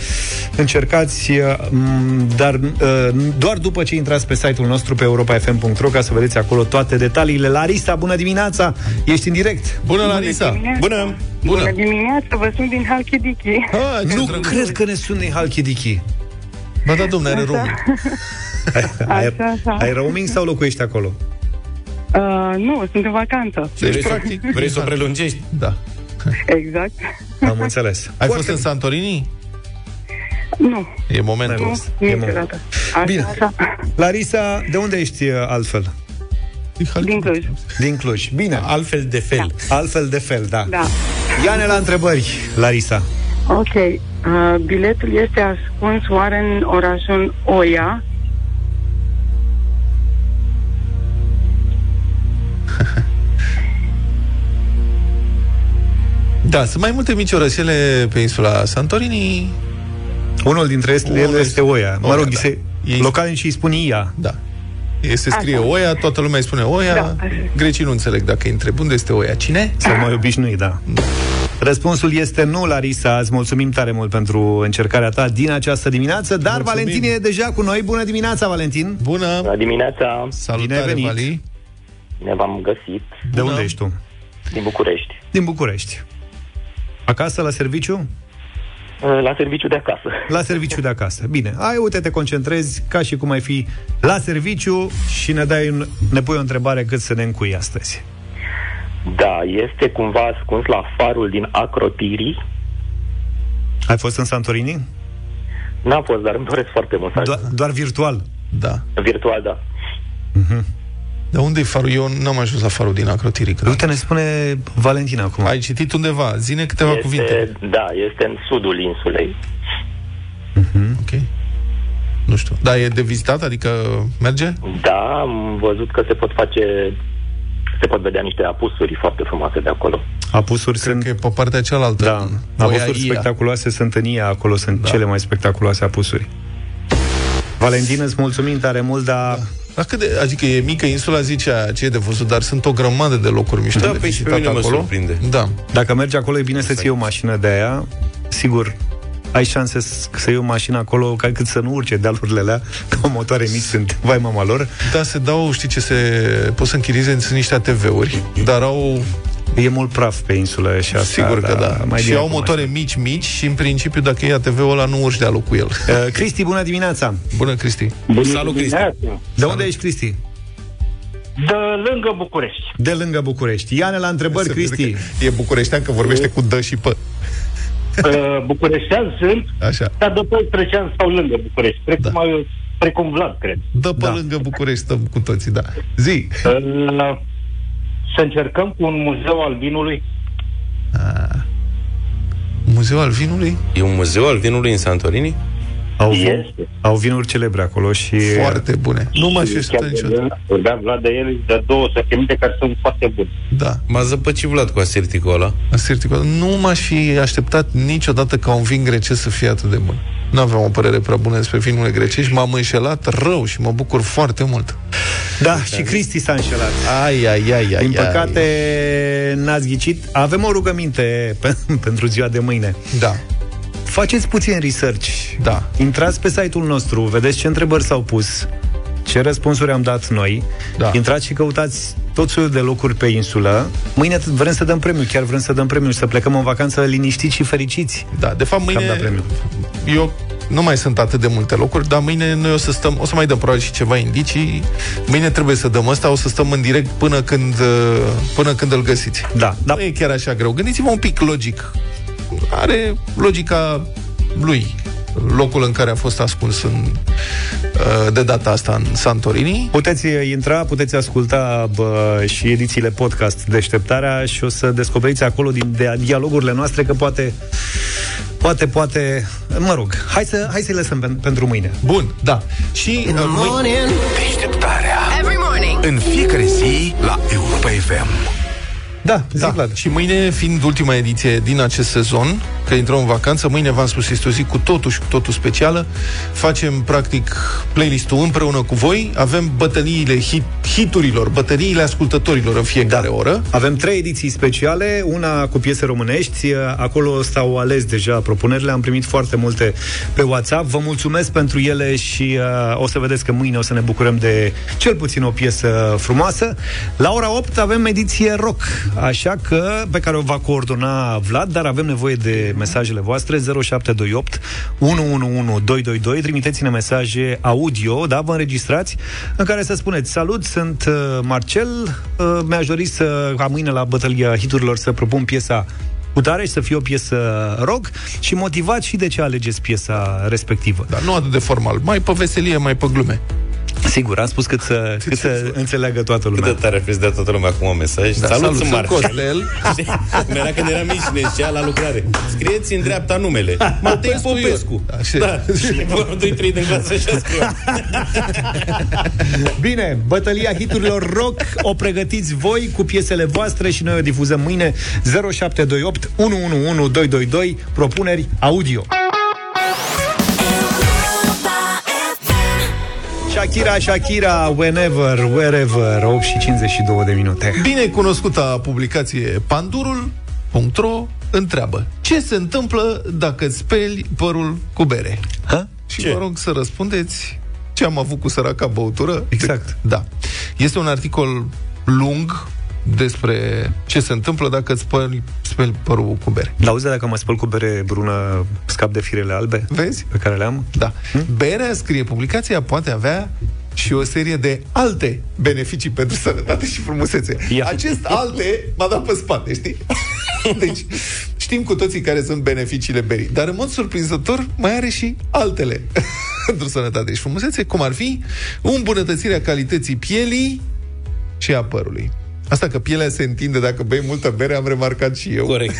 Încercați, uh, m, dar uh, doar după ce intrați pe site-ul nostru pe europafm.ro ca să vedeți acolo toate detaliile. Larisa, bună dimineața! Ești în direct. Bună, Larisa! dimineața. Bună! Bună dimineața, vă sunt din Halkidiki. Ah, ce Nu drăguț. cred că ne sunt din Halkidiki. Ba da, domne, are roaming. Ai, Așa, așa. ai roaming sau locuiești acolo? Uh, nu, sunt în vacanță. Deci, Vrei să- practic, Vrei să o prelungești? Da. Exact. Am înțeles. Ai fost în Santorini? Nu, E momentul N-ai ăsta. fost. E niciodată. Așa, Bine. așa. Larisa, de unde ești uh, altfel? Din Cluj. Din Cluj. Bine. Altfel de fel. Altfel de fel, da. Da. Ia-ne la întrebări, Larisa. Ok. Uh, biletul este ascuns oare în orașul Oia? Da, sunt mai multe mici orășele pe insula Santorini. Unul dintre ele Unul este Oia. Mă Oia, rog, da. se, Ei- localnicii îi spun Ia. Da. E, se scrie Așa. Oia, toată lumea îi spune Oia. Da, așa. Grecii nu înțeleg dacă îi întreb unde este Oia. Cine? Să mai obișnui, da. Răspunsul este nu, Larisa. Îți mulțumim tare mult pentru încercarea ta din această dimineață, dar Mulțumim. Valentin e deja cu noi. Bună dimineața, Valentin! Bună! Bună dimineața, Salutare, Bine ai venit. Vali! ne v-am găsit De Bună. unde ești tu? din București, Din București. Acasă, la serviciu? la serviciu de acasă. La serviciu de acasă. Bine, ai, uite, te concentrezi ca și cum ai fi la serviciu și ne, dai un, ne pui o întrebare cât să ne încui astăzi. Da, este cumva ascuns la farul din Acrotiri. Ai fost în Santorini? N-am fost, dar îmi doresc foarte mult să Do- ajung. doar virtual. Da. Virtual, da. Dar unde e farul? Eu n-am ajuns la farul din Acrotiri. cred. Uite, ne spune Valentina acum. Ai citit undeva. Zine câteva cuvinte. Este, da, este în sudul insulei. Ok. Nu știu. Dar e de vizitat? Adică merge? Da, am văzut că se pot face se pot vedea niște apusuri foarte frumoase de acolo. Apusuri Cred sunt... că e pe partea cealaltă. Da, în Oia apusuri Ia. spectaculoase sunt în Ia, acolo sunt Da. cele mai spectaculoase apusuri. Valentin, îți mulțumim tare mult, dar Dar cât de, adică e mică insula, zice ce e de văzut, dar sunt o grămadă de locuri mișto Da, de păi și pe vizitat mine mă acolo. surprinde. Da. dacă mergi acolo, e bine să-ți iei o mașină de aia. Sigur, ai șanse s- să iei o mașină acolo ca cât să nu urce dealurile alea, că motoare mici sunt, vai mama lor. Da, se dau, știi ce se... Poți să închirieze, sunt niște ATV-uri, dar au... E mult praf pe insulă și asta. Sigur că da. Mai și bine au cu motoare mici, mici și în principiu dacă e ATV-ul ăla nu urci dealul cu el. mașină. Uh, Cristi, bună dimineața! Bună, Cristi. Bună Salut, Cristi. dimineața. De unde ești, Cristi? De lângă București. De lângă București. Ia-ne la întrebări, Se vede Cristi. că E bucureștean că vorbește cu dă și pă. Uh, Bucureștean sunt, Așa. dar de 12 ani stau lângă București. Precum, Da. da. precum Vlad, cred. Dă pe Da. lângă București, stăm cu toții, da. Zi. Uh, să încercăm cu un muzeu al vinului. Muzeul al vinului? E un muzeu al vinului în Santorini? Au, Este. au vinuri celebre acolo și... Foarte bune. Nu m-aș fi Chiar așteptat niciodată. Vorbea Vlad de el de două săptămâni care sunt foarte bune. Da. M-a zăpăcit Vlad cu aserticul ăla. Aserticul. Nu m-aș fi așteptat niciodată ca un vin grecesc să fie atât de bun. Nu aveam o părere prea bună despre vinurile grecești, m-am înșelat rău și mă bucur foarte mult. Da, și Cristi s-a înșelat. Ai, ai, ai, ai, Din ai. păcate n-ați ghicit. Avem o rugăminte pe, pentru ziua de mâine. Da, Faceți puțin research. da. Intrați pe site-ul nostru, vedeți ce întrebări s-au pus, ce răspunsuri am dat noi. Da. Intrați și căutați tot soiul de locuri pe insulă. Mâine t- vrem să dăm premiu, chiar vrem să dăm premiu și să plecăm în vacanță liniștiți și fericiți. Da, de fapt Că am dat mâine premiu. eu nu mai sunt atât de multe locuri, dar mâine noi o să stăm, o să mai dăm probabil și ceva indicii. Mâine trebuie să dăm asta, o să stăm în direct până când, uh, până când îl găsiți. Da, da. Nu e chiar așa greu. Gândiți-vă un pic logic. Are logica lui locul în care a fost ascuns în, uh, de data asta în Santorini. Puteți intra, puteți asculta bă, și edițiile podcast Deșteptarea și o să descoperiți acolo din de- dialogurile noastre că poate, poate, poate, mă rog, hai, să, hai să-i lăsăm pen, pentru mâine. Bun, da. Și uh, mâine, Deșteptarea Every morning. În fiecare zi la Europa FM Da, zi, da. Vlad. Și mâine, fiind ultima ediție din acest sezon, că intrăm în vacanță, mâine v-am spus, este o zi cu totul și cu totul specială. Facem, practic, playlist-ul împreună cu voi. Avem bătăliile hit, hiturilor, bătăliile ascultătorilor în fiecare da. oră. Avem trei ediții speciale, una cu piese românești, acolo stau ales deja propunerile, am primit foarte multe pe WhatsApp, vă mulțumesc pentru ele și uh, o să vedeți că mâine o să ne bucurăm de cel puțin o piesă frumoasă. La ora 8 avem ediție rock, așa că pe care o va coordona Vlad, dar avem nevoie de mesajele voastre 0728 111222, trimiteți-ne mesaje audio, da, vă înregistrați, în care să spuneți salut, sunt uh, Marcel, uh, mi-aș dori să ca mâine la bătălia hiturilor să propun piesa cu tare și să fie o piesă rock și motivați și de ce alegeți piesa respectivă. Dar nu atât de formal, mai pe veselie, mai pe glume. Sigur, am spus cât să, cât să înțeleagă toată Cât lumea. de tare ar fi să dea toată lumea acum un mesaj. Da, salut, salut, sunt sunt Marcel. Costel. Era când eram mici și ne zicea la lucrare. Scrieți în dreapta numele. Matei Popescu. Așa. Da. Și vă 2 3 din clasă așa scriu. Bine, bătălia hiturilor rock o pregătiți voi cu piesele voastre și noi o difuzăm mâine 0728 111222 propuneri audio. Shakira, Shakira, whenever, wherever 8 și 52 de minute Bine cunoscuta publicație Pandurul.ro întreabă Ce se întâmplă dacă îți speli părul cu bere? Ha? Și Ce? vă rog să răspundeți ce am avut cu săraca băutură. Exact. Da. Este un articol lung despre ce se întâmplă dacă îți speli, speli părul cu bere. L-auzi dacă mă spăl cu bere brună scap de firele albe Vezi? pe care le am? Da. Berea, scrie publicația, poate avea și o serie de alte beneficii pentru sănătate și frumusețe. Ia. Acest alte m-a dat pe spate, știi? Deci, știm cu toții care sunt beneficiile berii, dar în mod surprinzător mai are și altele pentru sănătate și frumusețe, cum ar fi îmbunătățirea calității pielii și a părului. Asta că pielea se întinde dacă bei multă bere, am remarcat și eu. Corect.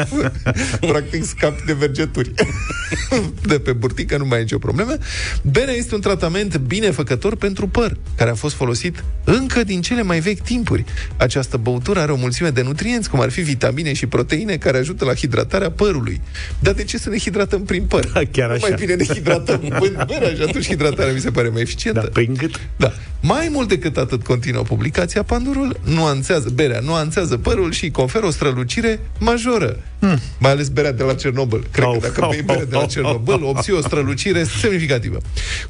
Practic scapi de vergeturi. de pe burtică nu mai e nicio problemă. Berea este un tratament binefăcător pentru păr, care a fost folosit încă din cele mai vechi timpuri. Această băutură are o mulțime de nutrienți, cum ar fi vitamine și proteine, care ajută la hidratarea părului. Dar de ce să ne hidratăm prin păr? Da, chiar Nu așa. Mai bine ne hidratăm în berea și atunci hidratarea mi se pare mai eficientă. Da, prin gât Da. Mai mult decât atât, continuă publicația, pandurul nuanțează, berea nuanțează părul și îi conferă o strălucire majoră. Hmm. Mai ales berea de la Cernobâl. Cred Au, că dacă au, bei berea de la au, Cernobâl, obții o strălucire semnificativă.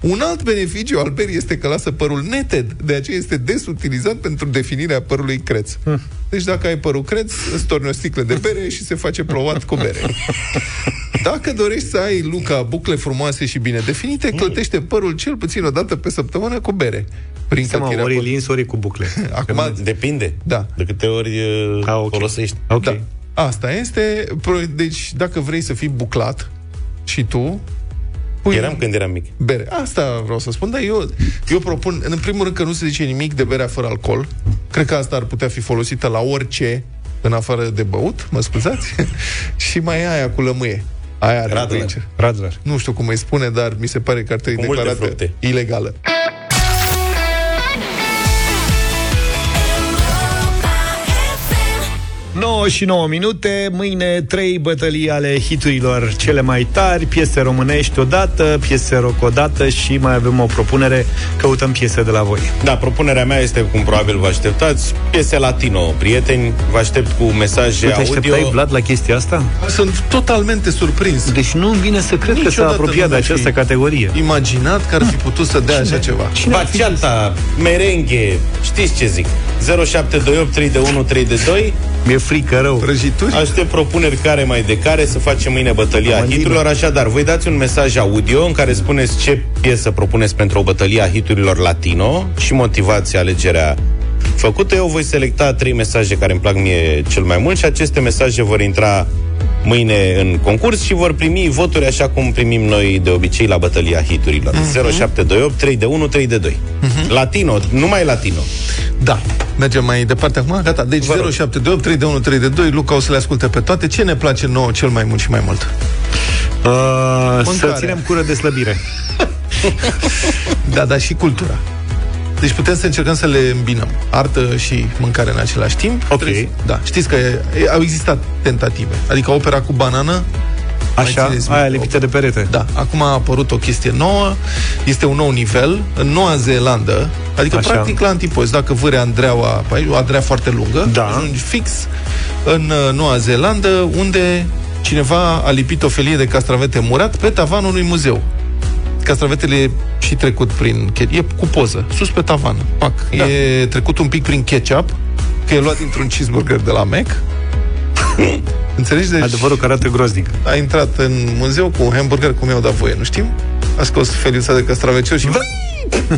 Un alt beneficiu al berii este că lasă părul neted, de aceea este des utilizat pentru definirea părului creț. Hmm. Deci dacă ai părul creț, îți torni o sticlă de bere și se face plouat cu bere. Dacă dorești să ai luca bucle frumoase și bine definite, clătește părul cel puțin o dată pe săptămână cu bere. Prin Seama, clătirea ori părului. lins, ori cu bucle Acum, Depinde. Da. De câte ori uh, Ah, ok. folosești. Ok da. Asta este. pro- Deci, dacă vrei să fii buclat și tu, pui Eram când eram mic. bere. Asta vreau să spun, dar eu, eu propun, în primul rând că nu se zice nimic de berea fără alcool. Cred că asta ar putea fi folosită la orice, în afară de băut, mă scuzați, și mai e aia cu lămâie. Aia are Radler. aici. Radler Nu știu cum îi spune, dar mi se pare că ar trebui Cu multe declarată fructe. ilegală. 9 și 9 minute, mâine trei bătălii ale hiturilor cele mai tari, piese românești odată, piese rock odată și mai avem o propunere, căutăm piese de la voi. Da, propunerea mea este, cum probabil vă așteptați, piese latino, prieteni, vă aștept cu mesaje Nu te audio. așteptai, Vlad, la chestia asta? Sunt totalmente surprins. Deci nu îmi vine să cred că s-a Niciodată apropiat nu de mi-aș această fi categorie. Imaginat că ar fi putut să dea așa ceva. Baciata, merenghe, știți ce zic? 0728 3 de 1 3 de 2 Mi-e frică rău. Prăjituri? Aștept propuneri care mai de care să facem mâine bătălia Amandine. hiturilor. Așadar, voi dați un mesaj audio în care spuneți ce piesă propuneți pentru o bătălie a hiturilor latino și motivați alegerea făcută. Eu voi selecta trei mesaje care îmi plac mie cel mai mult și aceste mesaje vor intra mâine în concurs și vor primi voturi așa cum primim noi de obicei la bătălia hiturilor. Mhm. 0728 3 de 1 3 de 2. Latino, numai latino. Da. Mergem mai departe acum? Gata. Deci 0728 3 de 1 3 de 2. Luca o să le asculte pe toate. Ce ne place nouă cel mai mult și mai mult? Uh, să Mâncarea. ținem cură de slăbire. Da, dar și cultura. Deci putem să încercăm să le îmbinăm. Artă și mâncare în același timp. Ok. Trebuie- Da. Știți că e, e, au existat tentative. Adică opera cu banană Așa, țineți aia minte? lipită de perete. Da, acum a apărut o chestie nouă, este un nou nivel, în Noua Zeelandă, adică Așa. practic la antipozi, dacă vâre Andreaua, pe aici, o Andreea foarte lungă, Da. ajungi fix în uh, Noua Zeelandă, unde cineva a lipit o felie de castravete murat pe tavanul unui muzeu. Castravetele e și trecut prin... che- E cu poză, sus pe tavan. Pac. Da. E trecut un pic prin ketchup, că e luat dintr-un cheeseburger de la Mac. Înțelegi? Deci Adevărul că arată groznic. a intrat în muzeu cu un hamburger cum i-au dat voie, nu știm? A scos feliuța de castravecior și...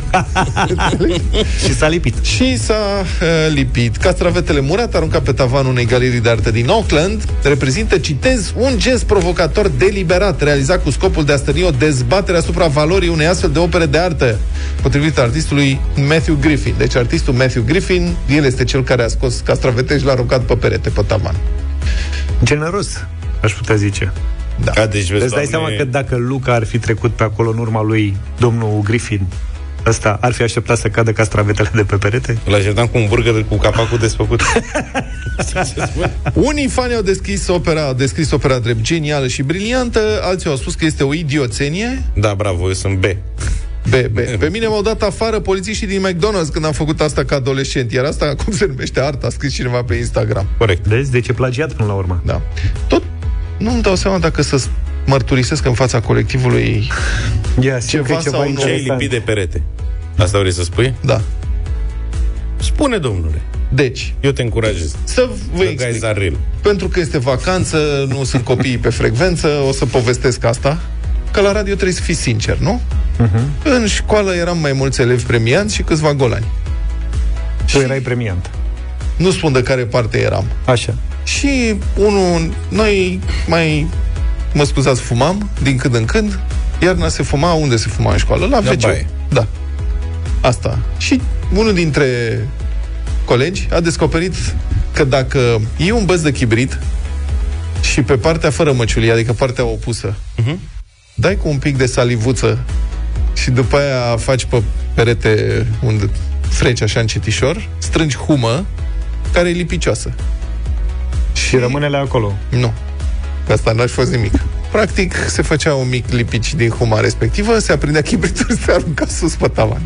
și s-a lipit. Și s-a uh, lipit. Castravetele murate, aruncat pe tavanul unei galerii de artă din Auckland, reprezintă, citez, un gest provocator deliberat, realizat cu scopul de a stârni o dezbatere asupra valorii unei astfel de opere de artă, potrivit artistului Matthew Griffin. Deci artistul Matthew Griffin, el este cel care a scos castravete și l-a aruncat pe perete, pe tavan. Generos, aș putea zice. Da. A, deci, vezi, Îți dai doamne, seama că dacă Luca ar fi trecut pe acolo în urma lui domnul Griffin, ăsta ar fi așteptat să cadă castravetele de pe perete? Îl așteptam cu un burger cu capacul desfăcut. Unii fani au deschis opera, au descris opera drept genială și briliantă, alții au spus că este o idioțenie. da, bravo, eu sunt B. B, B. Pe mine m-au dat afară polițiștii din McDonald's când am făcut asta ca adolescent. Iar asta, cum se numește, arta, a scris cineva pe Instagram. Corect. Vezi? Deci e plagiat până la urmă. Da. Tot nu-mi dau seama dacă să mărturisesc în fața colectivului Ia, simt că Ceva e ceva sau nu? Ce ai interesant. lipit de perete? Asta vrei să spui? Da. Spune, domnule. Deci, Eu te încurajez. să vă Să explic. gai zaril. Pentru că este vacanță, nu sunt copiii pe frecvență, o să povestesc asta. Că la radio trebuie să fii sincer, nu? Mhm. În școală eram mai mulți elevi premianți și câțiva golani. Tu erai premiant. Nu spun de care parte eram. Așa. Și unul, noi mai, mă scuzați, fumam din când în când. Iarna se fuma, unde se fuma în școală? La La WC. baie. Da. Asta. Și unul dintre colegi a descoperit că dacă iei un băț de chibrit și pe partea fără măciulie, adică partea opusă, Mhm. dai cu un pic de salivuță și după aia faci pe perete unde freci așa încetișor, strângi humă care e lipicioasă. Și rămâne acolo. Nu. Că asta n-aș fost nimic. Practic, se făcea un mic lipici din huma respectivă, se aprindea chibritul și se arunca sus pe tavan.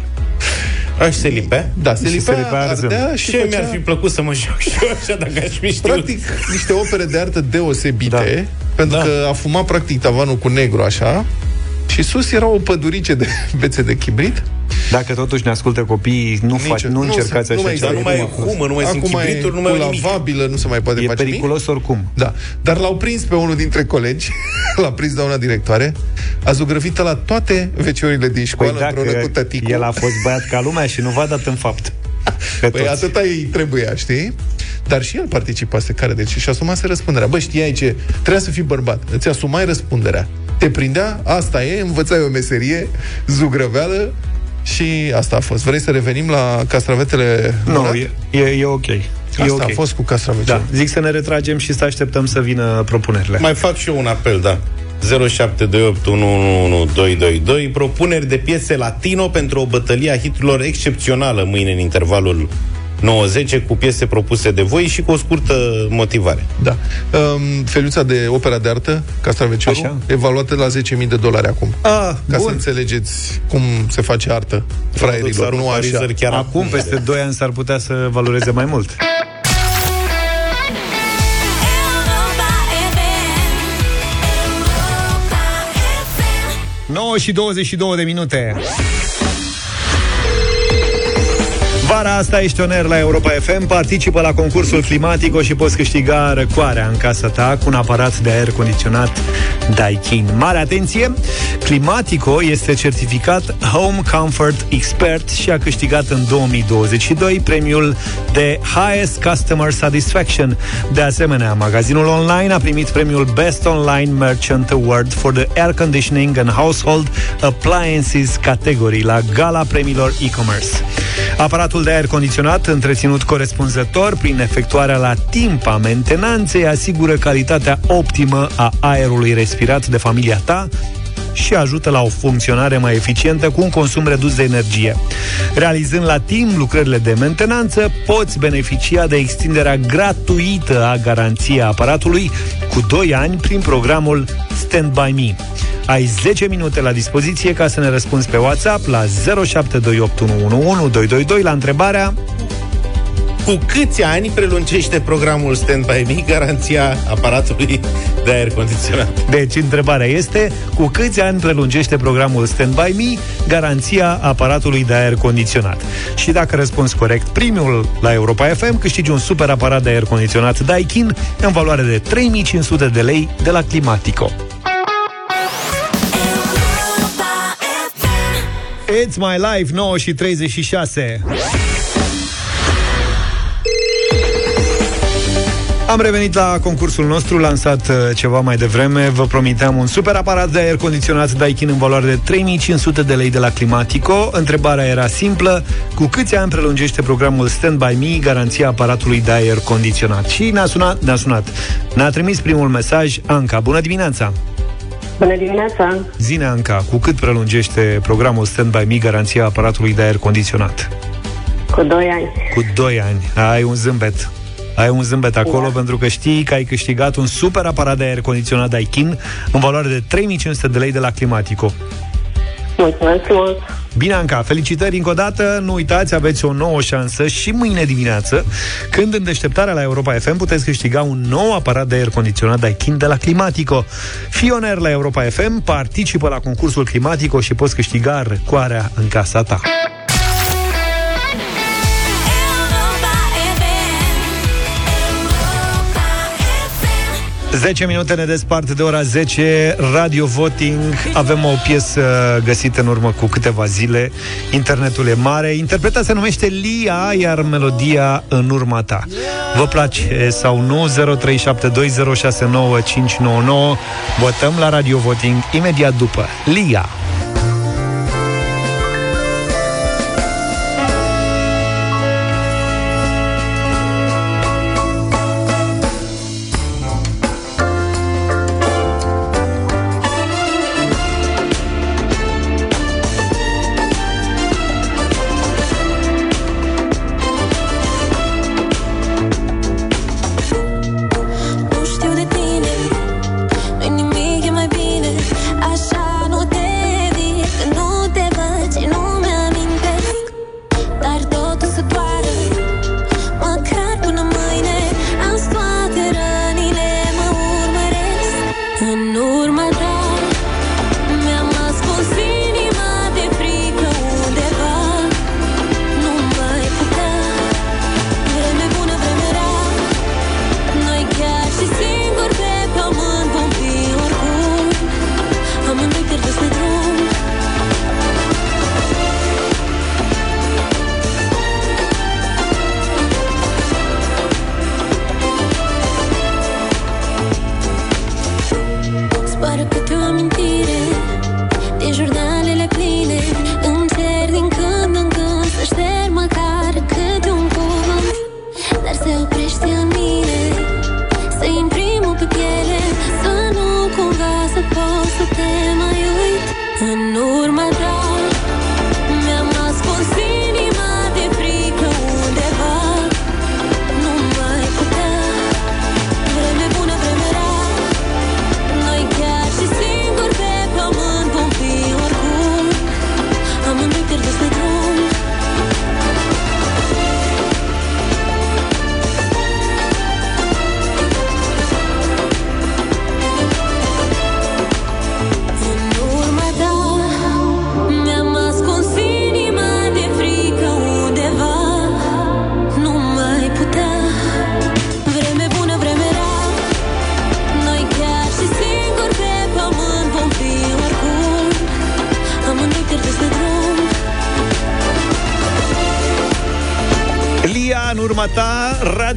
A, și se lipea? Da, se Și lipea, se lipea arzând. ardea și Ce făcea, mi-ar fi plăcut să mă joc și eu așa dacă aș fi știut. practic, niște opere de artă deosebite, Da. pentru Da. că a fumat, practic, tavanul cu negru, așa, și sus era o pădurice de bețe de chibrit. Dacă totuși ne ascultă copiii, nu, faci, nu, nu încercați se- nu așa mai ceva. Dar nu mai e humă, nu mai sunt Acum chibrituri, nu e mai cu e nimic. lavabilă, nu se mai poate E face nimic. periculos oricum. Da, dar l-au prins pe unul dintre colegi, l-a prins doamna directoare, a zugrăvită la toate veciorile din școală Păi împreună cu dacă tăticul. el a fost băiat ca lumea și nu v-a dat în fapt. Pe Păi toți. atâta îi trebuia, știi? Dar și el participase care, deci și asumase răspunderea. Bă, știai ce? Trebuia să fii bărbat. Îți asumai răspunderea. Te prindea, asta e, învățai o meserie, zugrăveală și asta a fost. Vrei să revenim la castravetele Nu, murat? e, e, e ok. E Asta ok. a fost cu castravete. Da, zic să ne retragem și să așteptăm să vină propunerile. Mai fac și eu un apel, da. 0728111222 Propuneri de piese latino pentru o bătălie a hiturilor excepțională mâine în intervalul 90 cu piese propuse de voi și cu o scurtă motivare. Da. Um, feluța de opera de artă, Castravecerul, Așa. evaluată la 10.000 de dolari acum. Ah, Ca bun. să înțelegeți cum se face artă fraierilor, nu așa. chiar Acum, peste 2 ani, s-ar putea să valoreze mai mult. Nouă și 22 de minute. Vara asta ești oner la Europa FM, participă la concursul Climatico și poți câștiga răcoarea în casa ta cu un aparat de aer condiționat Daikin. Mare atenție! Climatico este certificat Home Comfort Expert și a câștigat în 2022 premiul de Highest Customer Satisfaction. De asemenea, magazinul online a primit premiul Best Online Merchant Award for the Air Conditioning and Household Appliances categorii la Gala Premiilor E-Commerce. Aparatul de aer condiționat, întreținut corespunzător prin efectuarea la timp a mentenanței, asigură calitatea optimă a aerului respirat de familia ta și ajută la o funcționare mai eficientă cu un consum redus de energie. Realizând la timp lucrările de mentenanță, poți beneficia de extinderea gratuită a garanției aparatului cu 2 ani prin programul Stand By Me. Ai 10 minute la dispoziție ca să ne răspunzi pe WhatsApp la 0728111222 la întrebarea Cu câți ani prelungește programul Stand By Me garanția aparatului de aer condiționat? Deci, întrebarea este cu câți ani prelungește programul Stand By Me garanția aparatului de aer condiționat? Și dacă răspunzi corect primul la Europa FM, câștigi un super aparat de aer condiționat Daikin în valoare de 3500 de lei de la Climatico. It's My Life, 9 și 36. Am revenit la concursul nostru lansat uh, ceva mai devreme. Vă promiteam un super aparat de aer condiționat Daikin în valoare de 3500 de lei de la Climatico. Întrebarea era simplă. Cu câți ani prelungește programul Stand By Me garanția aparatului de aer condiționat? Și ne-a sunat, ne-a sunat. Ne-a trimis primul mesaj Anca. Bună dimineața! Bună dimineața! Zine, Anca, cu cât prelungește programul Stand By Me garanția aparatului de aer condiționat? Cu 2 ani. Cu 2 ani. Ai un zâmbet. Ai un zâmbet acolo pentru că știi că ai câștigat un super aparat de aer condiționat Daikin în valoare de 3500 de lei de la Climatico. Mulțumesc frumos! Bine, Anca, felicitări încă o dată. Nu uitați, aveți o nouă șansă și mâine dimineață, când în deșteptarea la Europa FM puteți câștiga un nou aparat de aer condiționat Daikin de la Climatico. Fii oner la Europa FM, participă la concursul Climatico și poți câștiga răcoarea în casa ta. 10 minute ne despart de ora 10 Radio Voting. Avem o piesă găsită în urmă cu câteva zile. Internetul e mare. Interpreta se numește Lia Iar melodia în urma ta. Vă place sau nu? 0372069599 Votăm la Radio Voting imediat după. Lia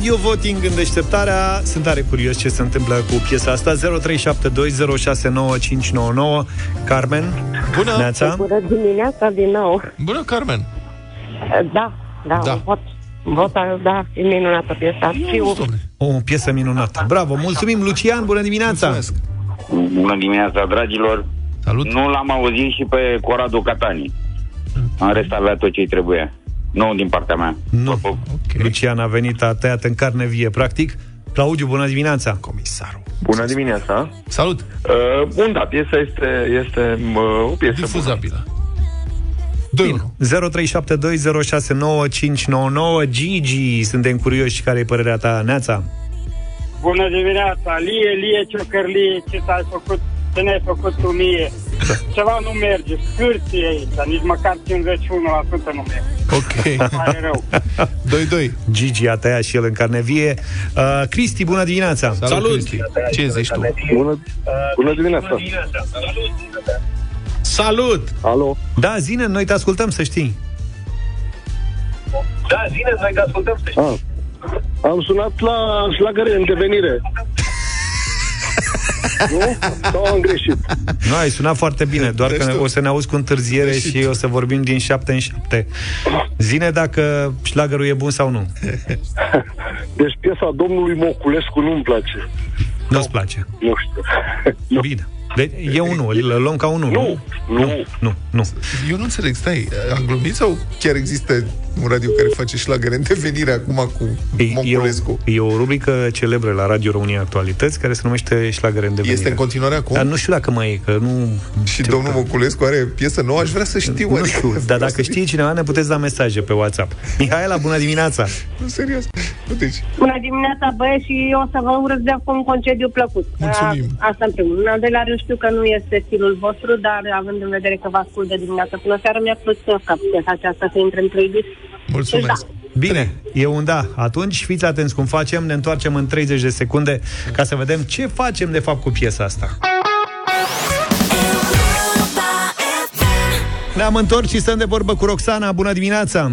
Radio Voting în deșteptarea Sunt tare curios ce se întâmplă cu piesa asta 0372069599 Carmen Bună Neața Bună dimineața din nou. Bună, Carmen Da, da, Da. da. vot. Vot, da, e minunată piesa. Fiu, O piesă minunată Bravo, mulțumim Lucian, bună dimineața Mulțumesc Bună dimineața, dragilor. Salut Nu l-am auzit și pe Coradu Catani. În rest avea tot ce-i trebuie. Nu din partea mea. Nu, Lucian a venit, a tăiat în carne vie Practic, Claudiu, bună dimineața. Comisarul. Bună dimineața. Salut. Uh, bun, da, piesa este, este uh, o piesă Difuzabilă. 0372069599 Gigi, suntem curioși. Care e părerea ta, Neața? Bună dimineața, Lie, Lie, ciocărlie, ce ți-ai făcut, ce ne-ai făcut tu mie. Ceva nu merge, scârție aici, nici măcar 51% nu merge. Ok Pare rău. 2-2 Gigi a tăiat și el în carne vie uh, Cristi, bună dimineața Salut, Salut. Cristi. Ce zici tu? Bună, bună dimineața. Salut! Alo? Da, zine, noi te ascultăm, să știi Da, zine, noi te ascultăm să știi. Ah. Am sunat la șlagăre în devenire. nu? Sau am greșit? Nu, ai sunat foarte bine Doar că o să ne auzi cu întârziere Și o să vorbim din șapte în șapte Zine dacă șlagărul e bun sau nu Deci piesa domnului Moculescu nu-mi place. Nu-ți place Nu știu. Bine deci e unul, îl luăm ca unul Nu, nu, nu, nu. Eu nu înțeleg, stai, am glumit sau chiar există un radio care face șlagăre în devenire acum cu Monculescu? E o rubrică celebră la Radio România Actualități care se numește Șlagăre în devenire. Este în continuare acum? Dar nu știu dacă mai e, că nu... Și domnul Moculescu are piesă nouă? Aș vrea să știu. Nu adică știu, vreau dar să dacă știe cineva, ne puteți da mesaje pe WhatsApp. Mihaela, bună dimineața! Nu, serios. Nu, deci, Bună dimineața, băieți, și eu o să vă urez de acum un concediu plăcut. Mulțumim. A, Asta în primul. rând. În al doilea rând știu că nu este stilul vostru, dar având în vedere că vă ascult de dimineață până seara, mi-a plăcut să ca piesa aceasta să intre în playlist. Mulțumesc. Deci, da. Bine, e un da. Atunci fiți atenți cum facem, ne întoarcem în 30 de secunde ca să vedem ce facem de fapt cu piesa asta. Ne-am întors și stăm de vorbă cu Roxana. Bună dimineața!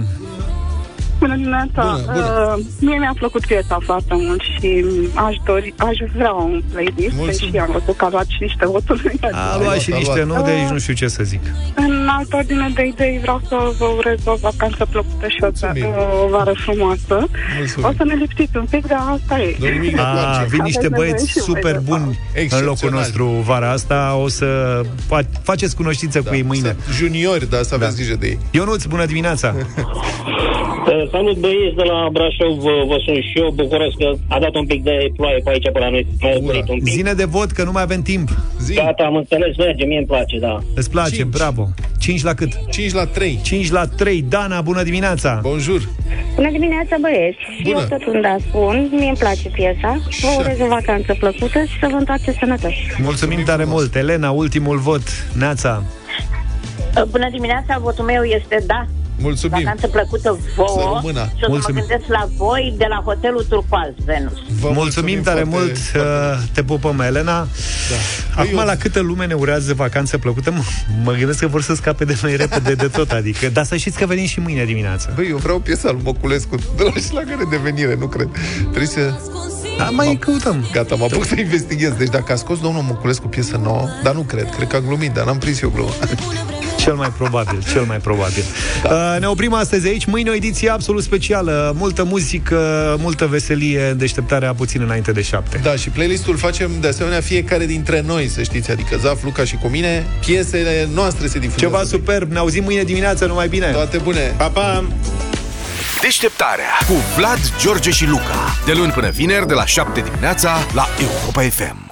Bună dimineața! Bună, bună. Uh, mie mi-a plăcut piesa foarte mult și aș dori, aș vrea un playlist Mulțumesc. și am văzut că a luat și niște voturi. A luat și niște nu, deci nu știu ce să zic. În altă ordine de idei vreau să vă urez o vacanță plăcută și o, o vară frumoasă. Mulțumim. O să ne lipsiți un pic, dar asta e. A, vin niște Aveți băieți nevoie și voi super de buni în locul Excepțional. nostru vara asta. O să fa- faceți cunoștință cu ei mâine. Juniori, dar să aveți grijă de ei. Ionuț, bună dimineața! Uh, Salut băieți de la Brașov, vă, vă sunt și eu, bucuros că a dat un pic de ploaie pe aici, pe la noi, mai oprit un pic. Zine de vot, că nu mai avem timp. Gata, am înțeles, merge, mie îmi place, da. Îți place, Cinci. bravo. 5 la cât? 5 la 3. 5 la 3. Dana, bună dimineața! Bonjour! Bună dimineața, băieți! Bună. Eu tot un da spun, mie îmi place piesa, vă urez o vacanță plăcută și să vă întoarceți sănătoși. Mulțumim tare mult. Elena, ultimul vot. Neața. Bună dimineața, votul meu este da. Mulțumim. Vacanță plăcută Să vouă rămână. și o să Mulțumim. mă gândesc la voi de la hotelul Turcoaz, Venus. Vă mulțumim tare mult, uh, te pupăm, Elena. Da. Acum, la câtă lume ne urează vacanță plăcută, mă, mă gândesc că vor să scape de noi repede de tot, adică, dar să știți că venim și mâine dimineață. Băi, eu vreau piesa lui Moculescu de la șlagăre de venire, nu cred. Trebuie să... Da, mai căutăm. Gata, mă apuc să investighez. Deci dacă a scos domnul Moculescu piesă nouă, dar nu cred, cred că a glumit, dar n-am prins eu glumă. Cel mai probabil, cel mai probabil. Da. Ne oprim astăzi aici. Mâine o ediție absolut specială. Multă muzică, multă veselie, deșteptarea puțin înainte de șapte. Da, și playlistul facem de asemenea fiecare dintre noi, să știți, adică Zaf, Luca și cu mine, piesele noastre se difuzează. Ceva superb. Ne auzim mâine dimineață, numai bine. Toate bune. Pa, pa! Deșteptarea cu Vlad, George și Luca. De luni până vineri, de la 7 dimineața, la Europa FM.